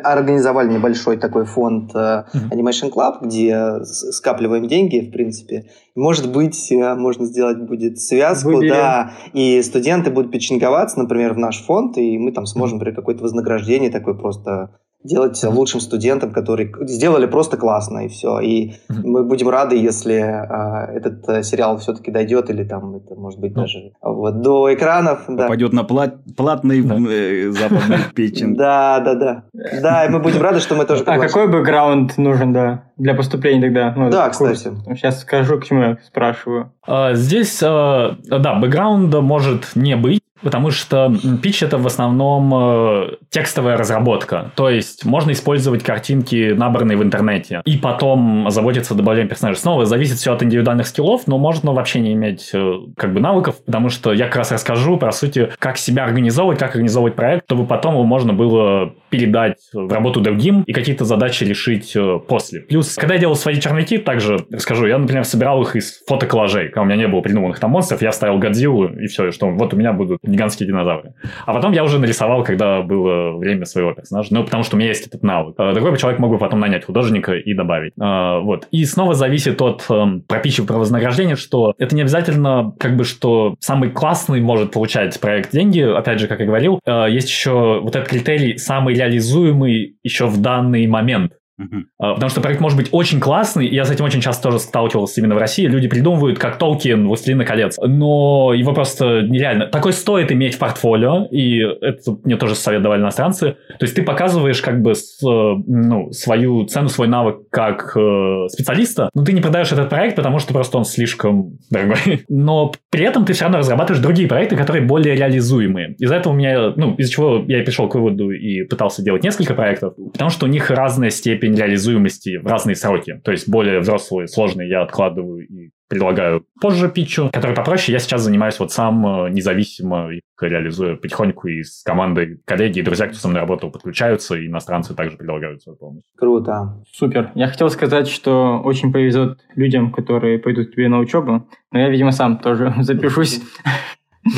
организовали небольшой такой фонд uh-huh. Animation Club, где скапливаем деньги, в принципе. Может быть, э, можно сделать будет связку, Выберем. да, и студенты будут питчинговаться, например, в наш фонд, и мы там сможем, например, какое-то вознаграждение такое просто делать лучшим студентам, которые сделали просто классно и все. И мы будем рады, если э, этот э, сериал все-таки дойдет или там это может быть ну, даже вот до экранов. Попадет да. на плат, платный да. э, западный печень. Да, да, да. Да, и мы будем рады, что мы тоже. А какой бэкграунд нужен, да, для поступления тогда? Ну, да, кстати. Сейчас скажу, к чему я спрашиваю. А, здесь, да, бэкграунда может не быть. Потому что пич это в основном э, текстовая разработка. То есть можно использовать картинки, набранные в интернете, и потом заботиться добавлением персонажей. Снова зависит все от индивидуальных скиллов, но можно вообще не иметь э, как бы навыков, потому что я как раз расскажу, по сути, как себя организовывать, как организовывать проект, чтобы потом его можно было передать в работу другим и какие-то задачи решить э, после. Плюс, когда я делал свои черновики, также расскажу, я, например, собирал их из фотоколлажей, когда у меня не было придуманных там монстров, я вставил Годзиллу, и все, что вот у меня будут гигантские динозавры. А потом я уже нарисовал, когда было время своего персонажа. Ну, потому что у меня есть этот навык. А другой человек мог бы потом нанять художника и добавить. А, вот. И снова зависит от э, прописчика про вознаграждение, что это не обязательно, как бы, что самый классный может получать проект деньги. Опять же, как я говорил, э, есть еще вот этот критерий, самый реализуемый еще в данный момент. Uh-huh. Потому что проект может быть очень классный, и я с этим очень часто тоже сталкивался именно в России. Люди придумывают, как Толкин, Властелина колец, но его просто нереально. Такой стоит иметь в портфолио, и это мне тоже совет давали иностранцы. То есть ты показываешь как бы с, ну, свою цену, свой навык как э, специалиста, но ты не продаешь этот проект, потому что просто он слишком дорогой. Но при этом ты все равно разрабатываешь другие проекты, которые более реализуемые. Из-за этого у меня, ну, из-за чего я и пришел к выводу и пытался делать несколько проектов, потому что у них разная степень реализуемости в разные сроки. То есть более взрослые, сложные я откладываю и предлагаю позже питчу, который попроще. Я сейчас занимаюсь вот сам э, независимо, реализую потихоньку и с командой коллеги и друзья, кто со мной работал, подключаются, и иностранцы также предлагают свою помощь. Круто. Супер. Я хотел сказать, что очень повезет людям, которые пойдут к тебе на учебу, но я, видимо, сам тоже запишусь.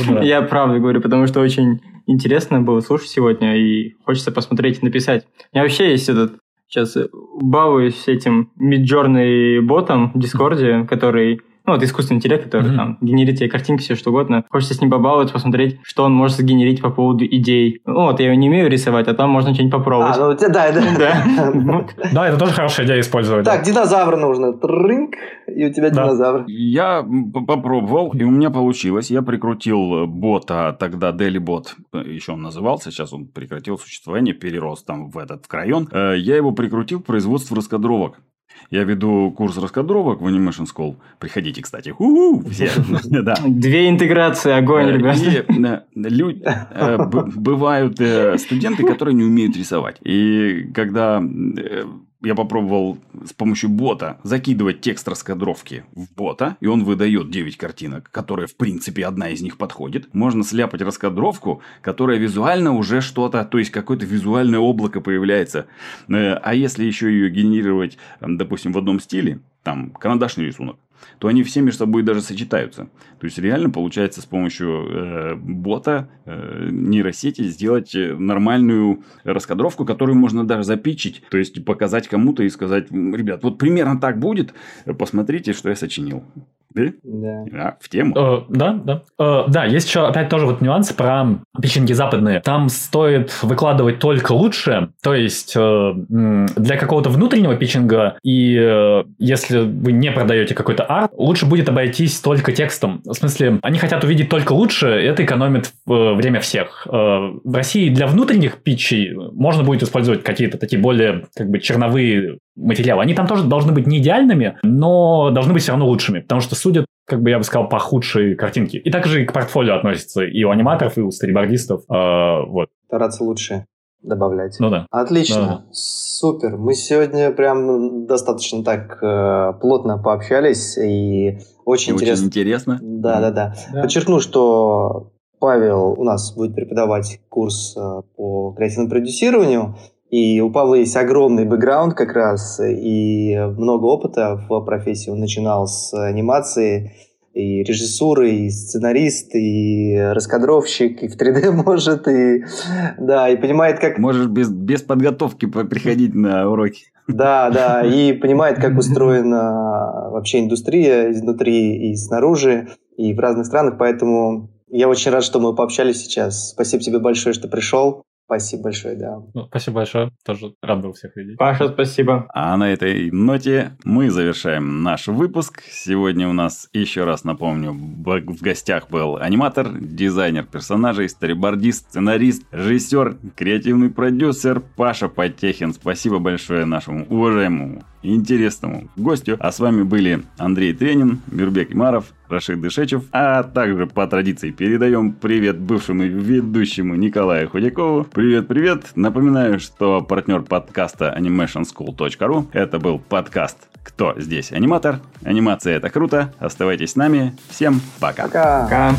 Ну я правду говорю, потому что очень интересно было слушать сегодня, и хочется посмотреть и написать. У меня вообще есть этот сейчас балуюсь этим миджорный ботом в Дискорде, который ну, вот искусственный интеллект, который mm-hmm. там генерит тебе картинки, все что угодно. Хочется с ним побаловаться, посмотреть, что он может сгенерить по поводу идей. Ну, вот я его не умею рисовать, а там можно что-нибудь попробовать. А, ну, да, да. Да, это тоже хорошая идея использовать. Так, динозавр нужно. Трынк, и у тебя динозавр. Я попробовал, и у меня получилось. Я прикрутил бота, тогда Daily Bot, еще он назывался, сейчас он прекратил существование, перерос там в этот в крайон. Э, я его прикрутил к производству раскадровок. Я веду курс раскадровок в Animation School. Приходите, кстати. У-у, все. Две интеграции, огонь, э, ребята. Э, бывают э, студенты, которые не умеют рисовать. И когда я попробовал с помощью бота закидывать текст раскадровки в бота, и он выдает 9 картинок, которые, в принципе, одна из них подходит. Можно сляпать раскадровку, которая визуально уже что-то, то есть какое-то визуальное облако появляется. Э, а если еще ее генерировать, допустим, в одном стиле, там, карандашный рисунок, то они все между собой даже сочетаются. То есть реально получается с помощью э, бота э, нейросети сделать э, нормальную раскадровку, которую можно даже запичить, то есть показать кому-то и сказать, ребят, вот примерно так будет, посмотрите, что я сочинил. Да? Да. да в тему. Э, да, да. Э, да, есть еще опять тоже вот нюансы про печеньки западные. Там стоит выкладывать только лучшее, то есть э, для какого-то внутреннего питчинга, и э, если вы не продаете какой-то арт, лучше будет обойтись только текстом. В смысле, они хотят увидеть только лучшее, и это экономит э, время всех. Э, в России для внутренних питчей можно будет использовать какие-то такие более как бы черновые материалы. Они там тоже должны быть не идеальными, но должны быть все равно лучшими, потому что судят, как бы я бы сказал, по худшей картинке. И также и к портфолио относится и у аниматоров, и у старибордистов. Э, вот. Стараться лучше добавлять. Ну да. Отлично. Да. Супер. Мы сегодня прям достаточно так э, плотно пообщались и очень и интересно. Очень интересно. Да, да, да, да. Подчеркну, что Павел у нас будет преподавать курс э, по креативному продюсированию. И у Павла есть огромный бэкграунд как раз и много опыта в профессии. Он начинал с анимации, и режиссуры, и сценарист, и раскадровщик, и в 3D может, и да, и понимает, как... Можешь без, без подготовки приходить на уроки. Да, да, и понимает, как устроена вообще индустрия изнутри и снаружи, и в разных странах, поэтому я очень рад, что мы пообщались сейчас. Спасибо тебе большое, что пришел. Спасибо большое, да. Ну, спасибо большое. Тоже рад был всех видеть. Паша, спасибо. А на этой ноте мы завершаем наш выпуск. Сегодня у нас, еще раз напомню, в гостях был аниматор, дизайнер персонажей, старибордист, сценарист, режиссер, креативный продюсер Паша Потехин. Спасибо большое нашему уважаемому интересному гостю. А с вами были Андрей Тренин, Мирбек Имаров, Рашид Дышечев, а также по традиции передаем привет бывшему ведущему Николаю Худякову. Привет-привет! Напоминаю, что партнер подкаста animationschool.ru это был подкаст «Кто здесь аниматор?». Анимация это круто. Оставайтесь с нами. Всем пока. Пока. Пока.